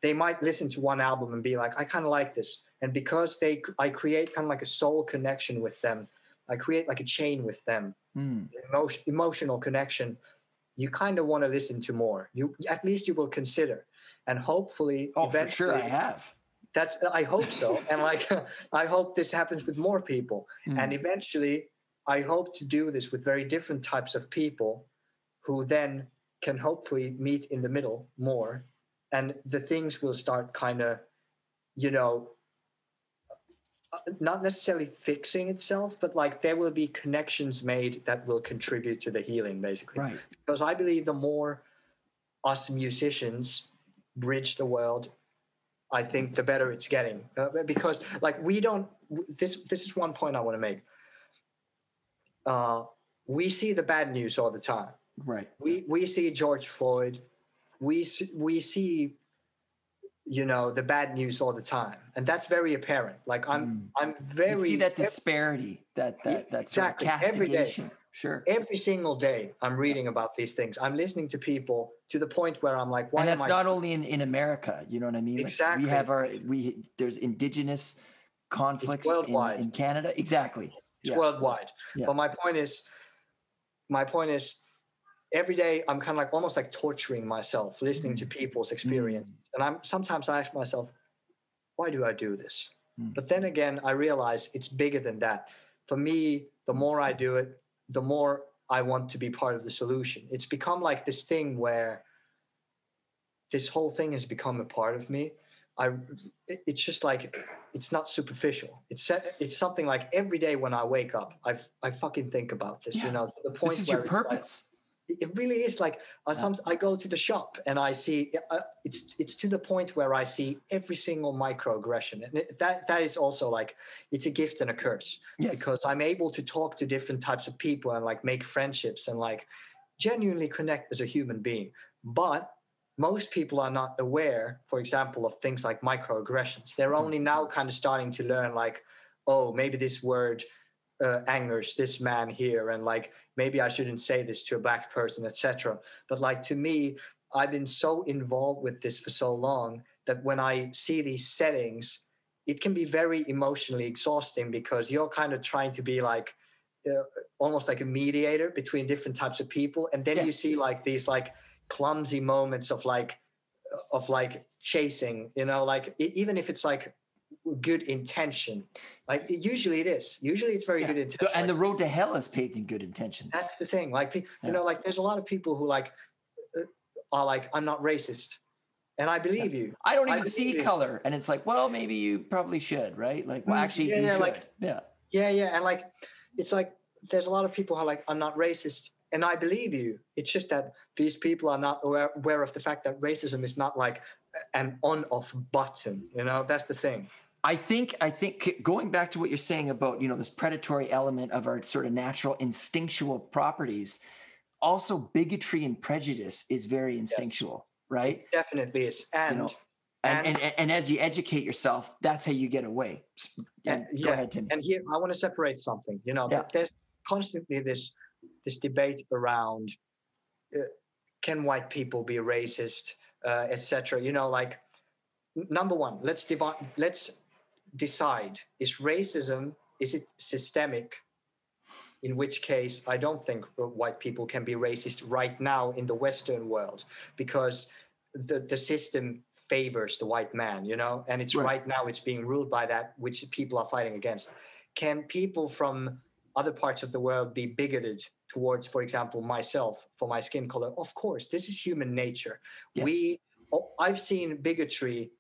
They might listen to one album and be like i kind of like this. And because they i create kind of like a soul connection with them. I create like a chain with them. Mm. emotion, emotional connection. You kind of want to listen to more. You at least you will consider. And hopefully Oh, for sure, I have. that's i hope so. And like i hope this happens with more people. Mm. and eventually i hope to do this with very different types of people who then can hopefully meet in the middle more and the things will start kind of you know not necessarily fixing itself but like there will be connections made that will contribute to the healing basically Right. because I believe the more us musicians bridge the world, I think the better it's getting. Uh, because like we don't. This this is one point I want to make. Uh, we see the bad news all the time. Right. We we see George Floyd. We we see, you know, the bad news all the time, and that's very apparent. Like I'm Mm. I'm very you see that disparity, that that that sort of exactly, every day. Sure. every single day i'm reading about these things i'm listening to people to the point where i'm like why and that's I not only in, in America, you know what I mean? Like, Exactly. we have our we there's indigenous conflicts in, worldwide. in Canada. Exactly. It's Yeah. worldwide Yeah. but my point is my point is every day i'm kind of like almost like torturing myself listening to people's experience Mm. and i'm sometimes i ask myself why do i do this Mm. but then again i realize it's bigger than that for me the more i do it the more i want to be part of the solution it's become like this thing where this whole thing has become a part of me i it's just like it's not superficial it's it's something like every day when i wake up i i fucking think about this Yeah. you know the point This is your it's like- purpose. it really is like uh, some, I go to the shop and I see uh, it's it's to the point where I see every single microaggression and it, that that is also like it's a gift and a curse Yes. because I'm able to talk to different types of people and like make friendships and like genuinely connect as a human being but most people are not aware for example of things like microaggressions. They're only now kind of starting to learn like oh maybe this word uh, angers this man here and like maybe i shouldn't say this to a black person etc but like to me i've been so involved with this for so long that when i see these settings it can be very emotionally exhausting because you're kind of trying to be like uh, almost like a mediator between different types of people. And then you see like these like clumsy moments of like of like chasing you know like even if it's like good intention like it, usually it is usually it's very Yeah. good intention and the road to hell is paved in good intentions. that's the thing like pe- Yeah. you know like there's a lot of people who like uh, are like i'm not racist and i believe you I don't I even see you. color, and it's like, well, maybe you probably should, right? Like, well, Mm, actually, yeah, you yeah, should. like- yeah. Yeah, yeah, and like it's like there's a lot of people who are like, I'm not racist, and I believe you. It's just that these people are not aware, aware of the fact that racism is not like an on-off button. You know, that's the thing. I think I think going back to what you're saying about you know this predatory element of our sort of natural instinctual properties, also bigotry and prejudice is very instinctual, right? Definitely is, and know, And, And- and and as you educate yourself, that's how you get away. Yeah, And- go yeah, ahead, Tim. and here I want to separate something. You know, Yeah. there's constantly this this debate around uh, can white people be racist, uh, etc. You know, like number one, let's divide. Let's decide: is racism is it systemic? In which case, I don't think white people can be racist right now in the Western world because the the system favors the white man, you know, and it's Right. right, now it's being ruled by that which people are fighting against. Can people from other parts of the world be bigoted towards, for example, myself for my skin color? Of course, this is human nature. Yes. We, oh, I've seen bigotry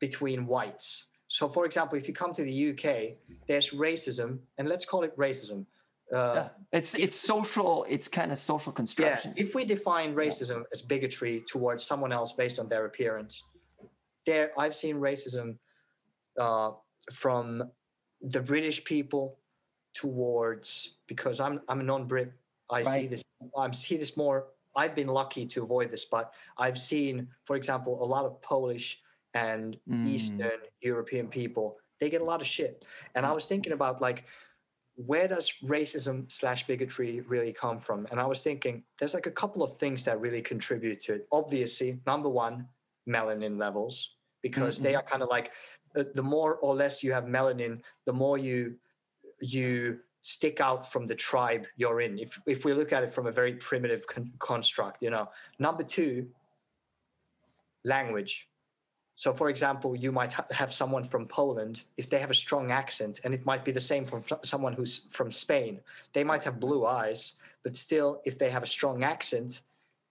between whites. So, for example, if you come to the UK, there's racism, and let's call it racism. Uh, yeah. It's it's social. It's kind of social yeah, if we define racism as bigotry towards someone else based on their appearance, there I've seen racism uh, from the British people towards because I'm I'm a non-Brit. I see this. I see this more. I've been lucky to avoid this, but I've seen, for example, a lot of Polish and Mm. Eastern European people. They get a lot of shit, and I was thinking about like where does racism slash bigotry really come from? And I was thinking there's like a couple of things that really contribute to it. Obviously, number one, melanin levels, because they are kind of like uh, the more or less you have melanin, the more you you stick out from the tribe you're in. If if we look at it from a very primitive con- construct, you know. Number two, language. So, for example, you might ha- have someone from Poland, if they have a strong accent, and it might be the same from f- someone who's from Spain. They might have blue eyes, but still, if they have a strong accent,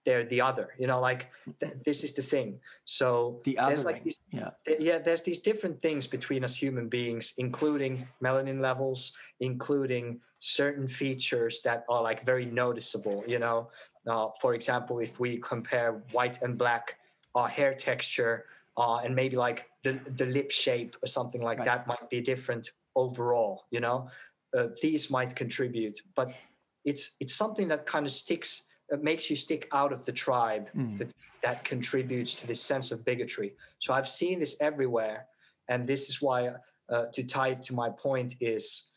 they're the other. You know, like th- this is the thing. So, the there's like these yeah. th- yeah there's these different things between us human beings including melanin levels including certain features that are like very noticeable you know uh, for example if we compare white and black uh, hair texture uh, and maybe like the, the lip shape or something like Right. that might be different overall you know uh, these might contribute but it's it's something that kind of sticks it makes you stick out of the tribe Mm. that, that contributes to this sense of bigotry so I've seen this everywhere, and this is why, uh, to tie it to my point, is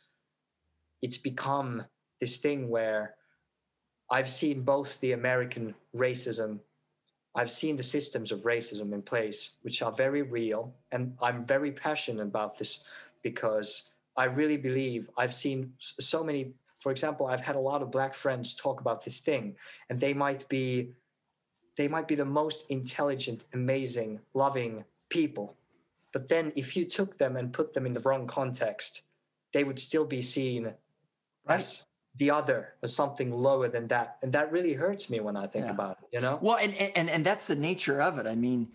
it's become this thing where I've seen both the American racism, I've seen the systems of racism in place, which are very real, and I'm very passionate about this because I really believe I've seen so many. For example, I've had a lot of black friends talk about this thing, and they might be they might be the most intelligent, amazing, loving people. But then if you took them and put them in the wrong context, they would still be seen as the other or something lower than that. And that really hurts me when I think Yeah. about it, you know? Well, and, and and that's the nature of it. I mean,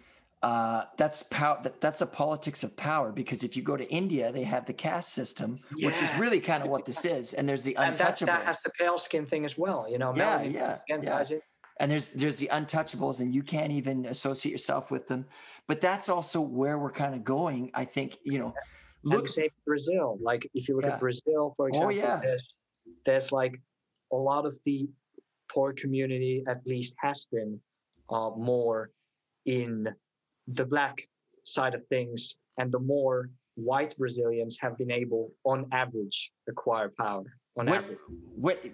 uh, that's power. That, that's a politics of power. Because if you go to India, they have the caste system, which is really kind of what this is. And there's the And that, untouchables. that has the pale skin thing as well, you know? Yeah, yeah, yeah. and there's there's the untouchables, and you can't even associate yourself with them. But that's also where we're kind of going. I think you know. Look, with Brazil. Like if you look Yeah. at Brazil, for example, yeah. there's, there's like a lot of the poor community at least has been uh, more in the black side of things, and the more white Brazilians have been able, on average, acquire power. On what average, what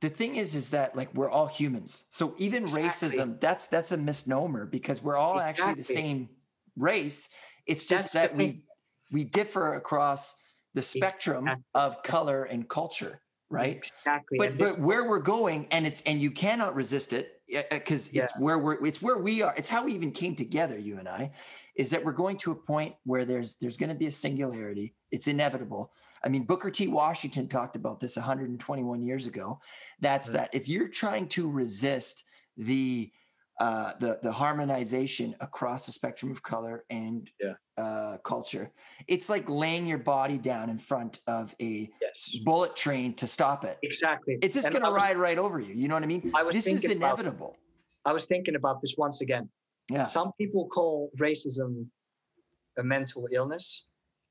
the thing is is that like we're all humans so even Exactly. racism that's that's a misnomer because we're all actually the same race it's just the that we we differ across the spectrum Exactly. of color and culture right exactly. but but where we're going and it's and you cannot resist it because uh, it's where we're it's where we are it's how we even came together you and i is that we're going to a point where there's there's going to be a singularity. It's inevitable. I mean booker t. Washington talked about this 121 years ago. That's that if you're trying to resist the uh, the the harmonization across the spectrum of color and Yeah. uh, culture, it's like laying your body down in front of a yes, bullet train to stop it. exactly. It's just going to ride right over you. You know what I mean? I was This is thinking about- inevitable. I was thinking about this once again. Yeah. Some people call racism a mental illness.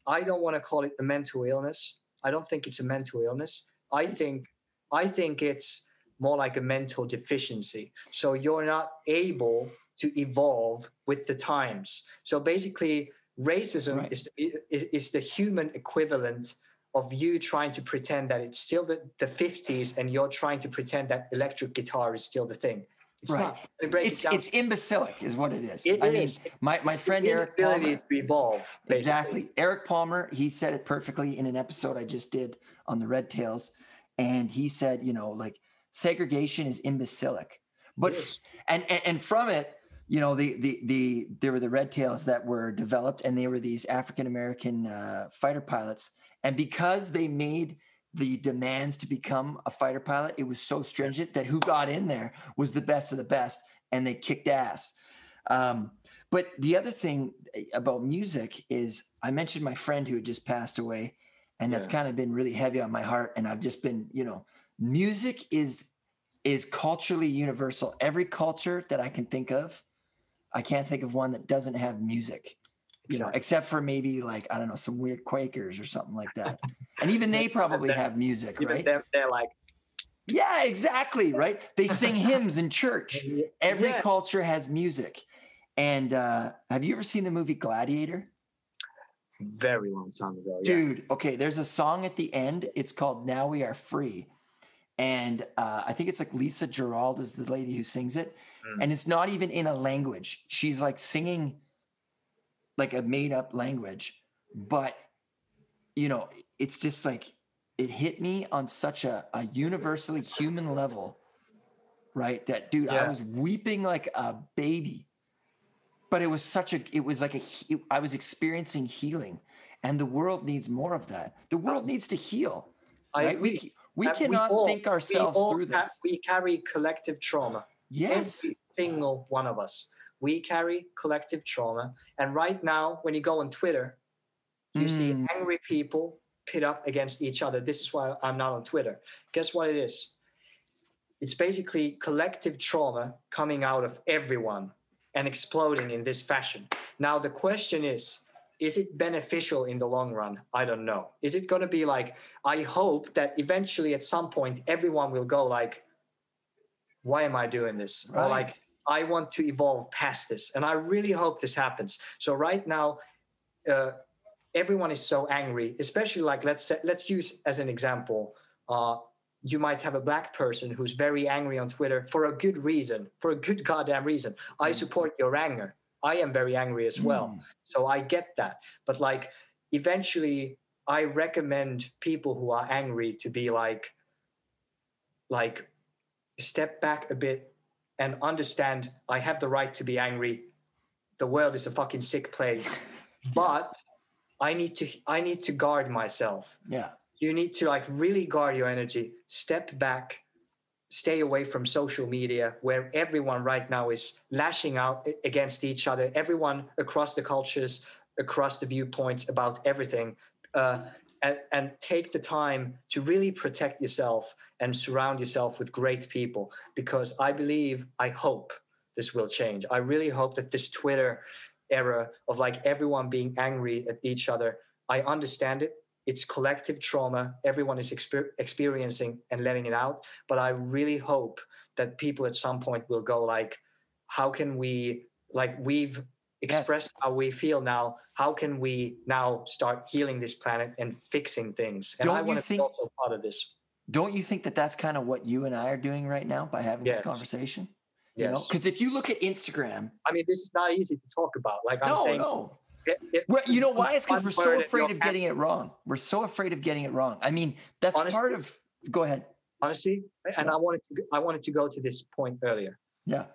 I don't want to call it a mental illness. I don't think it's a mental illness. I It's- think I think it's more like a mental deficiency. So you're not able to evolve with the times. So basically racism Right. is, is is the human equivalent of you trying to pretend that it's still the, the 50s and you're trying to pretend that electric guitar is still the thing. It's Right. not. Let me break It's it it's imbecilic, is what it is. It I mean, my my It's friend Eric Palmer. to evolve. Basically. Exactly. Eric Palmer, he said it perfectly in an episode I just did on the Red Tails. And he said, you know, like segregation is imbecilic. But is. and, and and from it, you know, the the the there were the Red Tails that were developed and they were these African American uh, fighter pilots. And because they made the demands to become a fighter pilot, it was so stringent that who got in there was the best of the best, and they kicked ass. Um, but the other thing eh, about music is, I mentioned my friend who had just passed away, and that's kind of been really heavy on my heart. And I've just been, you know, music is is culturally universal. Every culture that I can think of, I can't think of one that doesn't have music. You know, except for maybe like I don't know some weird Quakers or something like that, and even they probably have music, Even right? them, they're like Yeah, exactly, right. They sing hymns in church. Every Yeah. culture has music. And uh, have you ever seen the movie Gladiator? very long time ago. Yeah. Dude, okay, there's a song at the end. It's called Now We Are Free. And uh, I think it's like Lisa Gerrard is the lady who sings it. Mm. And it's not even in a language. She's like singing like a made up language. But, you know, it's just like it hit me on such a, a universally human level, right? That dude, I was weeping like a baby. But it was such a, it was like a, he- I was experiencing healing. And the world needs more of that. The world needs to heal. I right? Agree. we Uh, cannot all- think ourselves through this. we carry collective trauma. Yes. Every single one of us. We carry collective trauma. And right now, when you go on Twitter, you see Mm. angry people pit up against each other. This is why I'm not on Twitter. Guess what it is? It's basically collective trauma coming out of everyone and exploding in this fashion. Now, the question is is it beneficial in the long run? I don't know. Is it going to be like, I hope that eventually at some point everyone will go like, why am I doing this? Or like, I want to evolve past this. And I really hope this happens. So right now, uh, everyone is so angry, especially like let's say, let's use as an example, uh, you might have a black person who's very angry on Twitter for a good reason, for a good goddamn reason. I Mm. support your anger. I am very angry as well. Mm. So I get that. But like eventually I recommend people who are angry to be like like step back a bit and understand I have the right to be angry. The world is a fucking sick place. But I need to I need to guard myself. Yeah. You need to like really guard your energy, step back, stay away from social media where everyone right now is lashing out against each other, everyone across the cultures, across the viewpoints about everything. Uh, and, and take the time to really protect yourself and surround yourself with great people because I believe, I hope this will change. I really hope that this Twitter era of like everyone being angry at each other, I understand it. It's collective trauma. Everyone is exper- experiencing and letting it out. But I really hope that people at some point will go like, how can we like we've Yes. expressed how we feel now? How can we now start healing this planet and fixing things? And Don't you want to think- be also part of this. Don't you think that that's kind of what you and I are doing right now by having Yes. this conversation? You know, because if you look at Instagram, I mean, this is not easy to talk about. Like I'm no, saying, no. It- you know why? It's because we're so afraid of getting it wrong. We're so afraid of getting it wrong. I mean, that's part of. Go ahead. honestly, and I wanted to, I wanted to go to this point earlier. Yeah.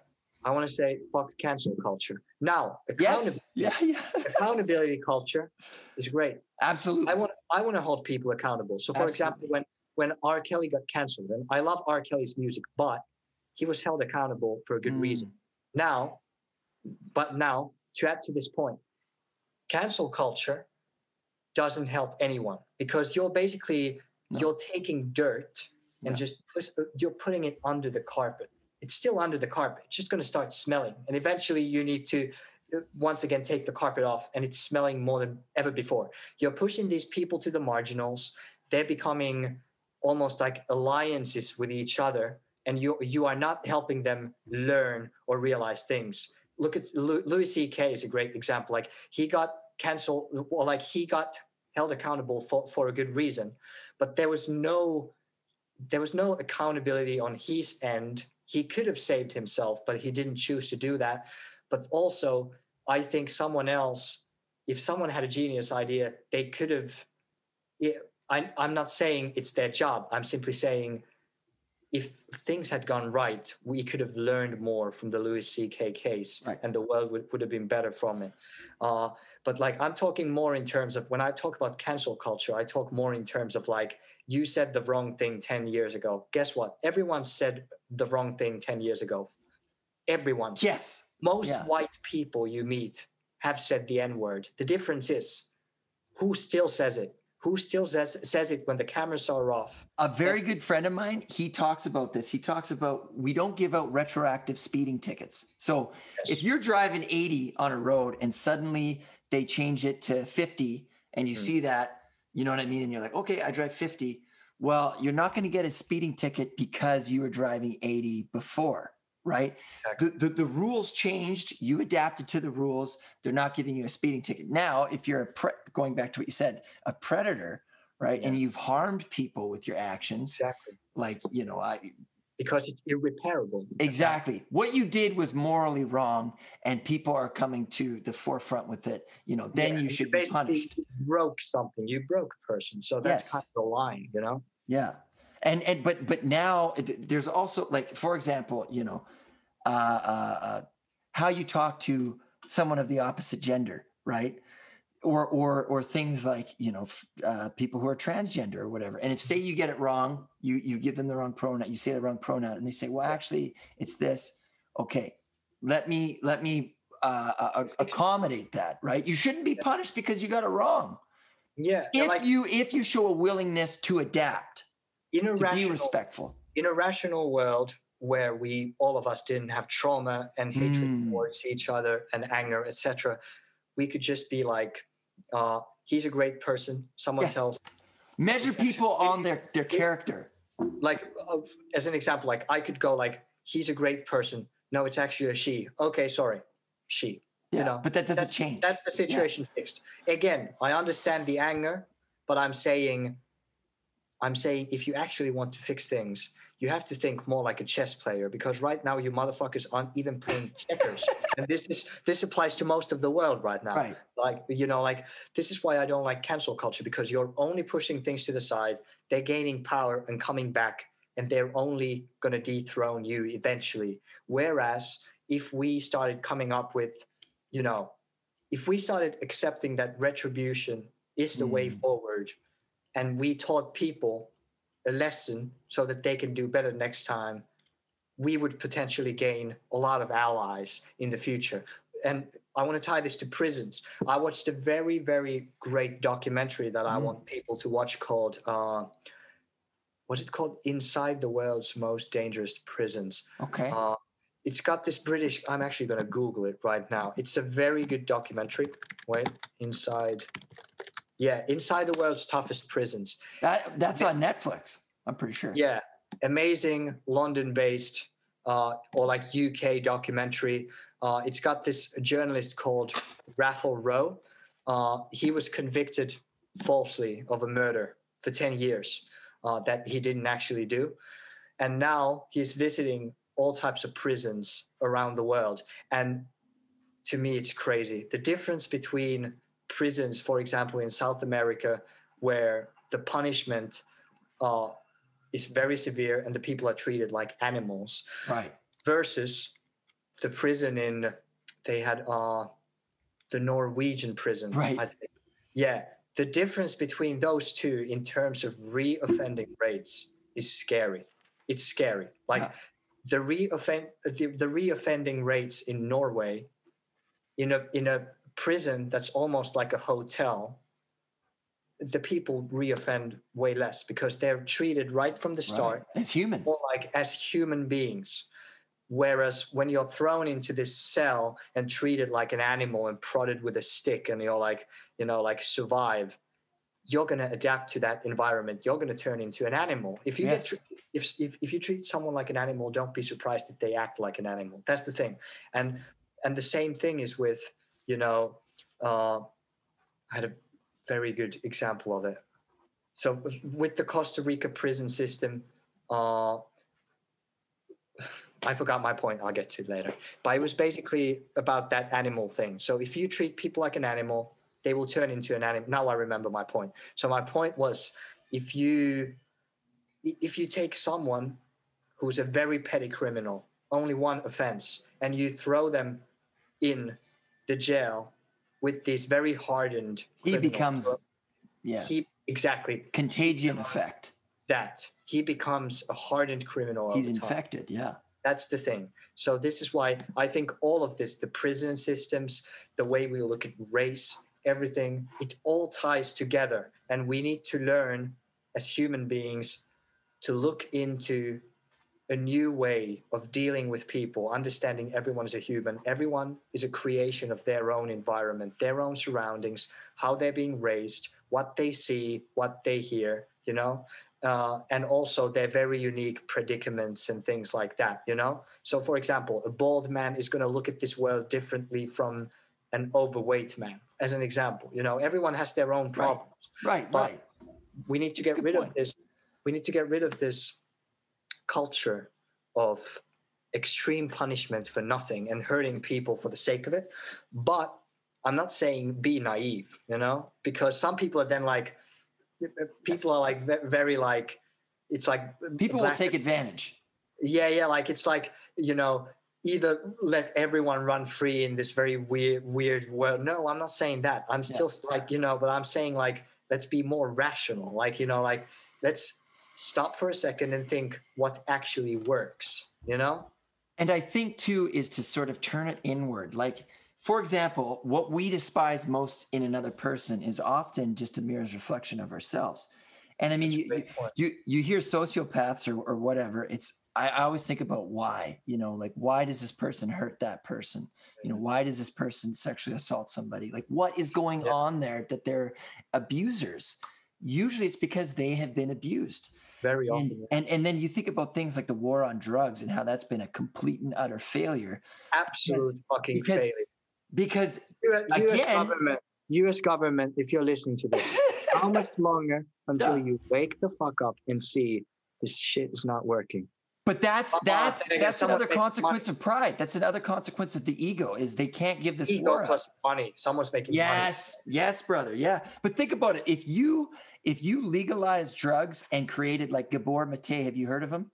I want to say fuck cancel culture. Now, accountability, Yes. Yeah. Yeah. accountability culture is great. Absolutely. I want I want to hold people accountable. So, for example, when when R. Kelly got canceled, and I love R. Kelly's music, but he was held accountable for a good Mm. reason. Now, but now to add to this point, cancel culture doesn't help anyone because you're basically No. you're taking dirt and Yeah. just you're putting it under the carpet. It's still under the carpet. It's just going to start smelling, and eventually you need to uh, once again take the carpet off, and it's smelling more than ever before. You're pushing these people to the marginals. They're becoming almost like alliances with each other, and you you are not helping them learn or realize things. Look at Louis C.K. is a great example. Like he got canceled, or like he got held accountable for, for a good reason, but there was no there was no accountability on his end. He could have saved himself, but he didn't choose to do that. But also, I think someone else, if someone had a genius idea, they could have. I, I'm not saying it's their job. I'm simply saying if things had gone right, we could have learned more from the Louis C.K. case, Right. and the world would, would have been better from it. Uh, but like i'm talking more in terms of when i talk about cancel culture i talk more in terms of like you said the wrong thing 10 years ago guess what everyone said the wrong thing 10 years ago everyone Yes. most Yeah. white people you meet have said the n word the difference is who still says it who still says, says it when the cameras are off A very good friend of mine, he talks about this. He talks about we don't give out retroactive speeding tickets. So if you're driving 80 on a road and suddenly they change it to 50 and you Mhm. see that, you know what I mean? And you're like, okay, I drive 50. Well, you're not going to get a speeding ticket because you were driving 80 before, right? Exactly. The, the, the rules changed. You adapted to the rules. They're not giving you a speeding ticket. Now, if you're a pre- going back to what you said, a predator, right? And you've harmed people with your actions, exactly like, you know, I, because it's irreparable Exactly. What you did was morally wrong, and people are coming to the forefront with it. You know, then Yeah, you should be basically punished. broke something you broke a person so that's Yes. kind of the line you know Yeah. And and but but now there's also like for example, you know, uh, uh, uh, how you talk to someone of the opposite gender, right? Or or or things like you know uh, people who are transgender or whatever. And if say you get it wrong, you you give them the wrong pronoun, you say the wrong pronoun, and they say, well, actually, it's this. Okay, let me let me uh, uh, accommodate that, right? You shouldn't be punished because you got it wrong. yeah If like you if you show a willingness to adapt, in a to be respectful. in a rational world where we all of us didn't have trauma and hatred Mm. towards each other and anger etc we could just be like uh he's a great person. Someone Yes. tells Measure people on their their character. like uh, as an example like i could go like he's a great person. No it's actually a she. Okay sorry. She Yeah, you know? but that doesn't that's, change. that's the situation fixed. Again i understand the anger but i'm saying i'm saying if you actually want to fix things you have to think more like a chess player because right now you motherfuckers aren't even playing checkers and this is this applies to most of the world right now right. like you know like this is why i don't like cancel culture because you're only pushing things to the side they're gaining power and coming back and they're only going to dethrone you eventually whereas if we started coming up with you know if we started accepting that retribution is the way Mm. forward and we taught people a lesson so that they can do better next time we would potentially gain a lot of allies in the future and I want to tie this to prisons. I watched a very, very great documentary that I Mm. want people to watch called, uh, what's it called? Inside the World's Most Dangerous Prisons. Okay. Uh, it's got this British, I'm actually going to Google it right now. It's a very good documentary. Wait, Inside, yeah, Inside the World's Toughest Prisons. that that's on Netflix. I'm pretty sure. Yeah, amazing London-based uh, or like UK documentary. Uh, it's got this journalist called Raphael Rowe. Uh, he was convicted falsely of a murder for 10 years uh, that he didn't actually do. And now he's visiting all types of prisons around the world. And to me, it's crazy. The difference between prisons, for example, in South America, where the punishment uh, is very severe and the people are treated like animals, Right. versus the prison in they had uh, the Norwegian prison. Right. I think. Yeah, the difference between those two in terms of reoffending rates is scary. It's scary. Like Yeah. the reoffend the, the reoffending rates in Norway in a in a prison that's almost like a hotel the people reoffend way less because they're treated right from the start Right. As humans. more like as human beings. Whereas when you're thrown into this cell and treated like an animal and prodded with a stick and you're like, you know, like survive, you're going to adapt to that environment. You're going to turn into an animal. If you Yes. get if, if if you treat someone like an animal, don't be surprised if they act like an animal. That's the thing. And and the same thing is with, you know, uh, I had a very good example of it. So with the Costa Rica prison system, uh, I forgot my point. I'll get to later. But it was basically about that animal thing. So if you treat people like an animal, they will turn into an animal. Now I remember my point. So my point was, if you if you take someone who's a very petty criminal, only one offense, and you throw them in the jail with these very hardened. He becomes, yes, He exactly contagion effect. that. He becomes a hardened criminal. He's over time. infected. Yeah. That's the thing. So this is why I think all of this, the prison systems, the way we look at race, everything, it all ties together. And we need to learn as human beings to look into a new way of dealing with people, understanding everyone is a human. Everyone is a creation of their own environment, their own surroundings, how they're being raised, what they see, what they hear, you know? Uh, and also their very unique predicaments and things like that, you know? So, for example, a bald man is going to look at this world differently from an overweight man, as an example. You know, everyone has their own problems Right. But- Right. we need to get rid point. of this we need to get rid of this culture of extreme punishment for nothing and hurting people for the sake of it but i'm not saying be naive you know because some people are then like people are like very like it's like People will take advantage. yeah yeah like it's like you know either let everyone run free in this very weird weird world no i'm not saying that i'm Yeah. still like you know but i'm saying like let's be more rational like you know like let's stop for a second and think what actually works you know And I think too is to sort of turn it inward. Like, for example, what we despise most in another person is often just a mirror's reflection of ourselves. And I mean, you, you, you hear sociopaths or, or whatever. It's I, I always think about why. You know, like why does this person hurt that person? You know, why does this person sexually assault somebody? Like, what is going Yeah. on there that they're abusers? Usually, it's because they have been abused. Very often and and then you think about things like the war on drugs and how that's been a complete and utter failure absolute fucking because- failure. because us again- government us government if you're listening to this how much longer until Yeah. you wake the fuck up and see this shit is not working? But that's that's that's another makes money. consequence of pride. That's another consequence of the ego is they can't give this ego plus money. Someone's making money. Yes yes brother yeah. But think about it. If you if you legalize drugs and created like gabor mate have you heard of him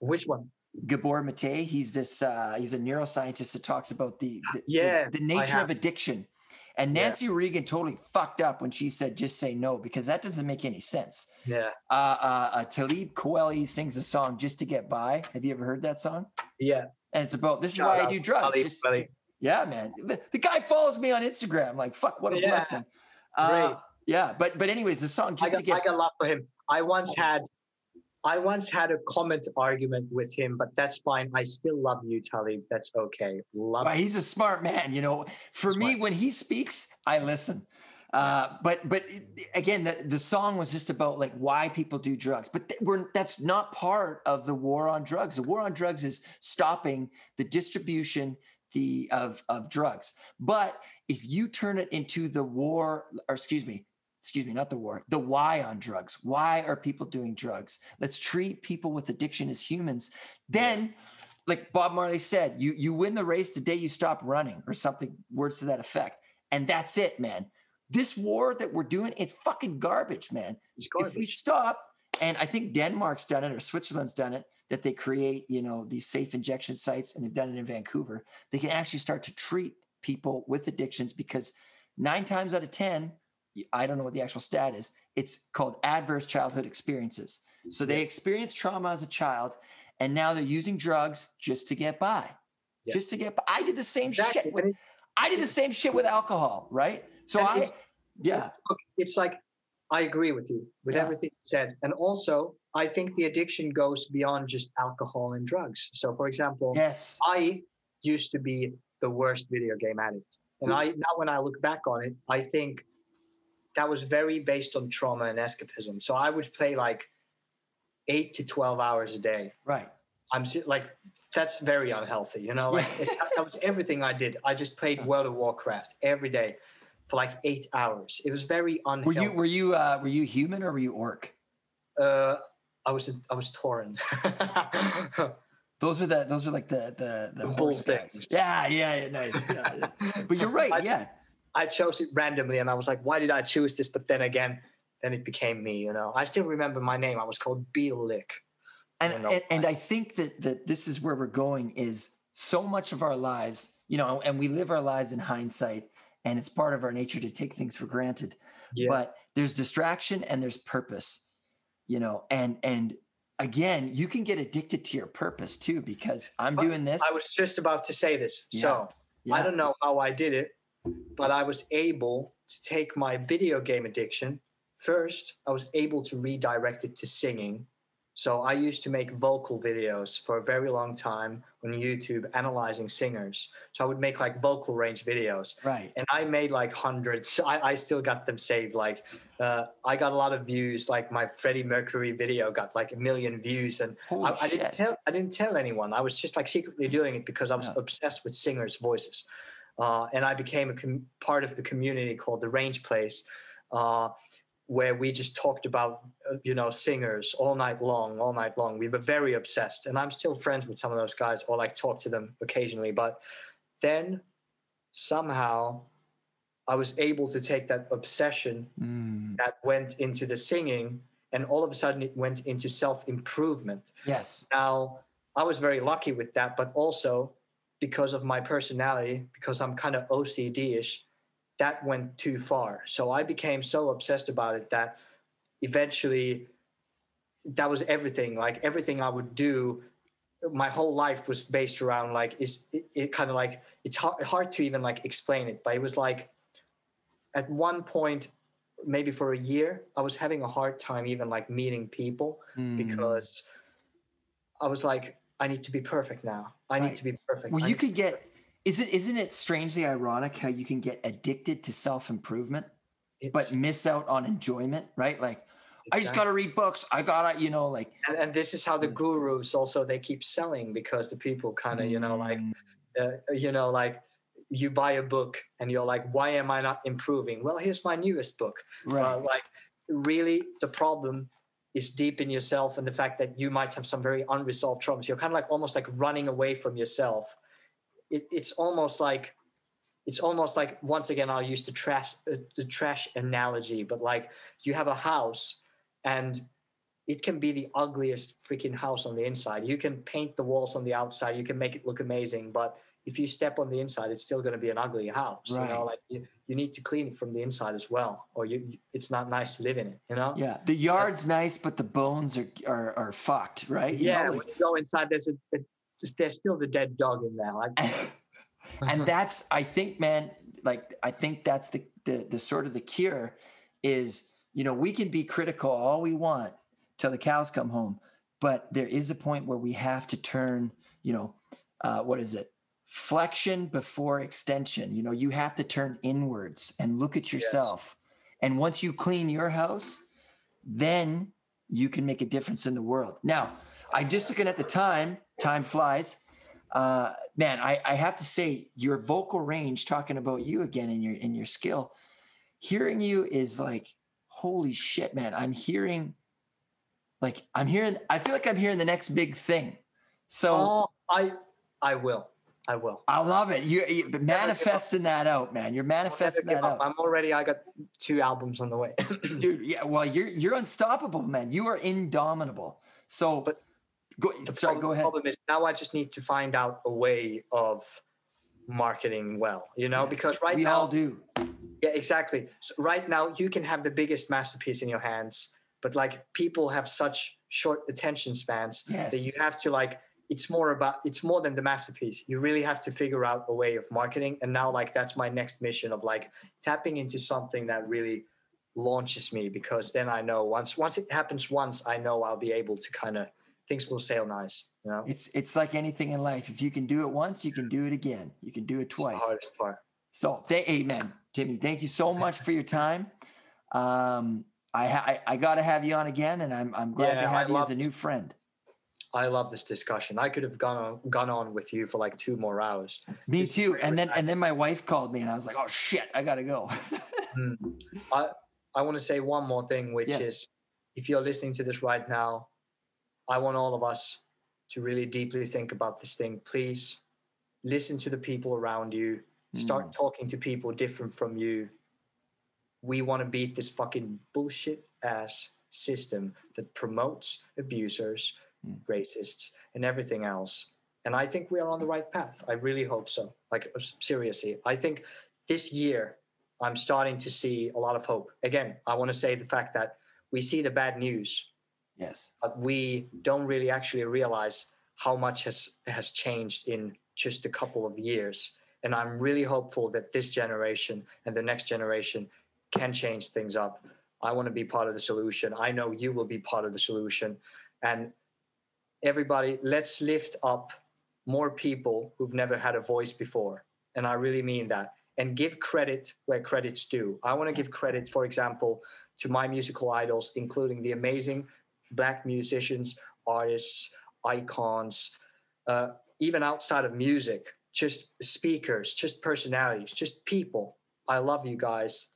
which one Gabor Mate. He's this uh, he's a neuroscientist that talks about the the, the- Yeah, the, I nature of addiction. And Yeah. Nancy Reagan totally fucked up when she said just say no because that doesn't make any sense. yeah Uh, uh, uh, Talib Kweli sings a song just to get by. Have you ever heard that song? yeah And it's about this is Shout why I do drugs. Ali Just- yeah, man. The, the guy follows me on Instagram. Like fuck, what a Yeah, blessing. Uh, great. Yeah, but but anyways, the song I just to got, get I got love for him. I once had, I once had a comment argument with him, but that's fine. I still love you, Talib. That's okay. Love. Well, he's a smart man, you know. For me, when he speaks, I listen. Uh, but but again, the, the song was just about like why people do drugs. But th- we're that's not part of the war on drugs. The war on drugs is stopping the distribution the of of drugs. But if you turn it into the war, or excuse me, excuse me, not the war, the why on drugs. Why are people doing drugs? Let's treat people with addiction as humans. Then, like Bob Marley said, you you win the race the day you stop running, or something, words to that effect. And that's it, man. This war that we're doing, it's fucking garbage, man. It's If we stop, and I think Denmark's done it or Switzerland's done it, that they create, you know, these safe injection sites, and they've done it in Vancouver. They can actually start to treat people with addictions because nine times out of ten, I don't know what the actual stat is. It's called adverse childhood experiences. So they experience trauma as a child, and now they're using drugs just to get by, Yeah. just to get by. I did the same Exactly. shit. With, I did the same shit with alcohol, right? So And I, it's- yeah, it's like I agree with you with Yeah. everything you said, and also I think the addiction goes beyond just alcohol and drugs. So, for example, yes, I used to be the worst video game addict. And hmm. I now when I look back on it, I think that was very based on trauma and escapism. So I would play like eight to twelve hours a day. right. I'm like that's very unhealthy, you know. Like it, that was everything I did. I just played World of Warcraft every day for like eight hours. It was very unhealthy. Were you were you uh, were you human or were you orc? uh, I was I was torn. Those are the those are like the the the, The Horde guys. Yeah, yeah, yeah, nice. Yeah, yeah. But you're right. I- Yeah, I chose it randomly and I was like, why did I choose this? But then again, then it became me, you know. I still remember my name. I was called Lick. and don't and, and. I think that that this is where we're going is so much of our lives, you know, and we live our lives in hindsight. and it's part of our nature to take things for granted. Yeah. But there's distraction and there's purpose, you know, and and again, you can get addicted to your purpose too because I'm doing this. I was just about to say this. Yeah. So I don't know how I did it, but I was able to take my video game addiction. First, I was able to redirect it to singing. So I used to make vocal videos for a very long time on YouTube analyzing singers. So I would make like vocal range videos. right. and I made like hundreds. I, I still got them saved. Like uh, I got a lot of views. Like my Freddie Mercury video got like a million views, and I, I didn't tell I didn't tell anyone. I was just like secretly doing it because I was Yeah. obsessed with singers' voices, uh, and I became a com- part of the community called the Range Place. Uh, where we just talked about uh, you know singers all night long all night long we were very obsessed and i'm still friends with some of those guys or like talk to them occasionally but then somehow I was able to take that obsession Mm, that went into the singing and all of a sudden it went into self improvement. yes. Now, I was very lucky with that, but also because of my personality, because I'm kind of OCD ish, that went too far. So I became so obsessed about it that eventually that was everything. Like everything I would do, my whole life was based around like, is it, it kind of like, it's hard, hard to even like explain it, but it was like at one point, maybe for a year, I was having a hard time even like meeting people Mm. because I was like, I need to be perfect now. I need to be perfect. Well, I you could get isn't isn't it strangely ironic how you can get addicted to self-improvement but miss out on enjoyment, right? Like I just got to read books. I got to, you know, like and, and this is how the gurus also they keep selling because the people kind of you know like Mm, uh, you know like you buy a book and you're like why am i not improving well here's my newest book right. uh, like really the problem is deep in yourself and the fact that you might have some very unresolved traumas. You're kind of like almost like running away from yourself. It, it's almost like it's almost like once again i'll use the trash uh, the trash analogy but like you have a house and it can be the ugliest freaking house on the inside. You can paint the walls on the outside. You can make it look amazing but if you step on the inside it's still going to be an ugly house you know like you, you need to clean it from the inside as well or you it's not nice to live in it you know? Yeah, the yard's nice, but the bones are are, are fucked, right? You know, yeah like- when you go inside there's a, a there's still the dead dog in there like and that's i think man like i think that's the, the the sort of the cure is you know we can be critical all we want till the cows come home but there is a point where we have to turn you know uh, what is it flexion before extension. You know you have to turn inwards and look at yourself. And once you clean your house then you can make a difference in the world. Now i'm just looking at the time time flies. Uh, man, I, I have to say your vocal range, talking about you again and your in your skill, hearing you is like, holy shit, man. I'm hearing like I'm hearing I feel like I'm hearing the next big thing. So oh i i will i will I love it. You're, you're manifesting that out, man. You're manifesting that up. out. i'm already i got two albums on the way Dude, yeah, well, you're you're unstoppable, man. You are indomitable. So But go sorry, prob- go ahead. problem is now I just need to find out a way of marketing well, you know, Yes, because right we now, we all do. yeah, exactly. So right now, you can have the biggest masterpiece in your hands, but like people have such short attention spans Yes. that you have to like. It's more about it's more than the masterpiece. You really have to figure out a way of marketing. And now, like that's my next mission of like tapping into something that really launches me because then I know once once it happens once, I know I'll be able to kind of things will sail nice. You know. It's it's like anything in life. If you can do it once, you can do it again. You can do it twice. the hardest part. So, th- man, Timmy, thank you so much for your time. Um, I, I I got to have you on again, and I'm I'm glad Yeah, to I have you as a new friend. I love this discussion. I could have gone on, gone on with you for like two more hours. Me too. And then and then my wife called me, and I was like, oh shit, I gotta go. Hmm. I I want to say one more thing, which Yes. is if you're listening to this right now, I want all of us to really deeply think about this thing. Please listen to the people around you. Start hmm. talking to people different from you. We want to beat this fucking bullshit ass system that promotes abusers, Mm. racists, and everything else. And I think we are on the right path. I really hope so. Like uh, seriously, I think this year, I'm starting to see a lot of hope. Again, I want to say the fact that we see the bad news, Yes. but we don't really actually realize how much has has changed in just a couple of years. And I'm really hopeful that this generation and the next generation can change things up. I want to be part of the solution. I know you will be part of the solution. And everybody, let's lift up more people who've never had a voice before. And I really mean that. And give credit where credit's due. I want to give credit, for example, to my musical idols, including the amazing black musicians, artists, icons, uh, even outside of music, just speakers, just personalities, just people. I love you guys,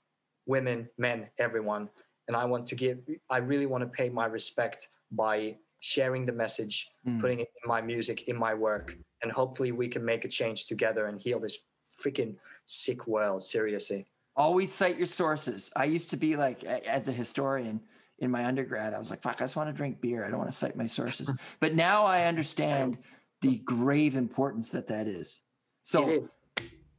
women, men, everyone. And I want to give, I really want to pay my respect by sharing the message, Mm. putting it in my music, in my work. And hopefully we can make a change together and heal this freaking sick world. Seriously. Always cite your sources. I used to be like, as a historian in my undergrad, I was like, fuck, I just want to drink beer. I don't want to cite my sources. but now I understand the grave importance that that is. So, is.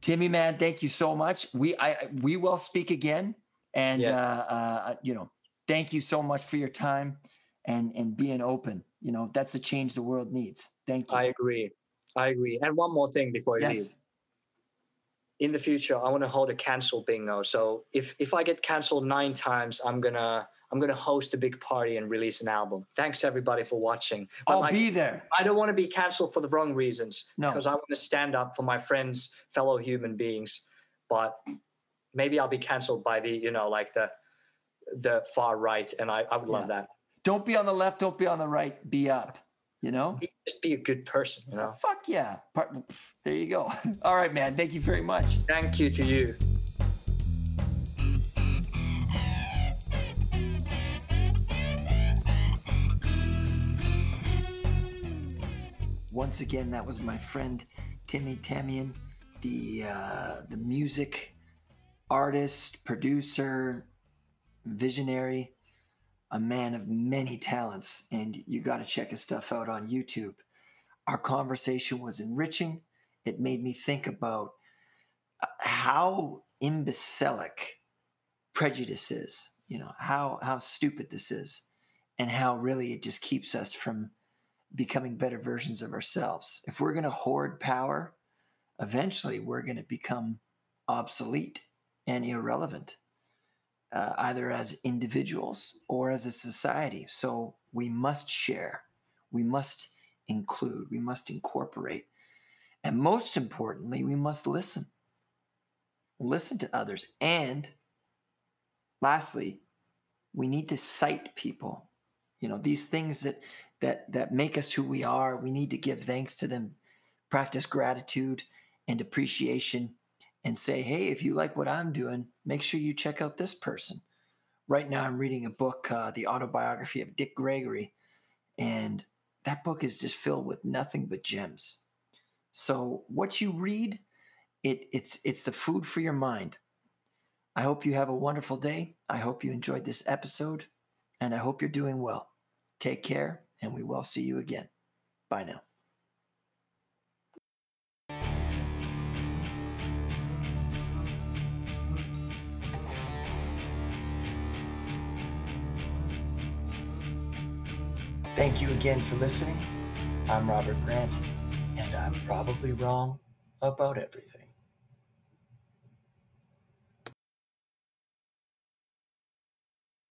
Timmy, man, thank you so much. We I we will speak again, and Yeah. uh, uh, you know, thank you so much for your time and and being open. You know, that's the change the world needs. Thank you. I agree. I agree. And one more thing before you leave. yes. in the future i want to hold a cancel bingo so if if i get canceled nine times i'm gonna i'm gonna host a big party and release an album thanks everybody for watching But I'll like, be there. i don't want to be canceled for the wrong reasons No. because i want to stand up for my friends fellow human beings but maybe i'll be canceled by the you know like the the far right and i, I would love that Don't be on the left. Don't be on the right. Be up. You know. Just be a good person you know Fuck yeah. There you go. All right, man. Thank you very much. thank you to you Once again, that was my friend Timmy Tamian, the uh, the music artist, producer, visionary, a man of many talents, and you got to check his stuff out on YouTube. Our conversation was enriching. It made me think about uh, how imbecilic prejudice is. You know how how stupid this is, and how really it just keeps us from becoming better versions of ourselves. If we're going to hoard power, eventually we're going to become obsolete and irrelevant, uh, either as individuals or as a society. So we must share, we must include, we must incorporate. And most importantly, we must listen. Listen to others. And lastly, we need to cite people. You know, these things that that that make us who we are. We need to give thanks to them, practice gratitude and appreciation, and say, hey, if you like what I'm doing, make sure you check out this person. Right now, I'm reading a book, uh, the autobiography of Dick Gregory, and that book is just filled with nothing but gems. So, what you read, it it's it's the food for your mind. I hope you have a wonderful day. I hope you enjoyed this episode, and I hope you're doing well. Take care, and we will see you again. Bye now. Thank you again for listening. I'm Robert Grant, and I'm probably wrong about everything.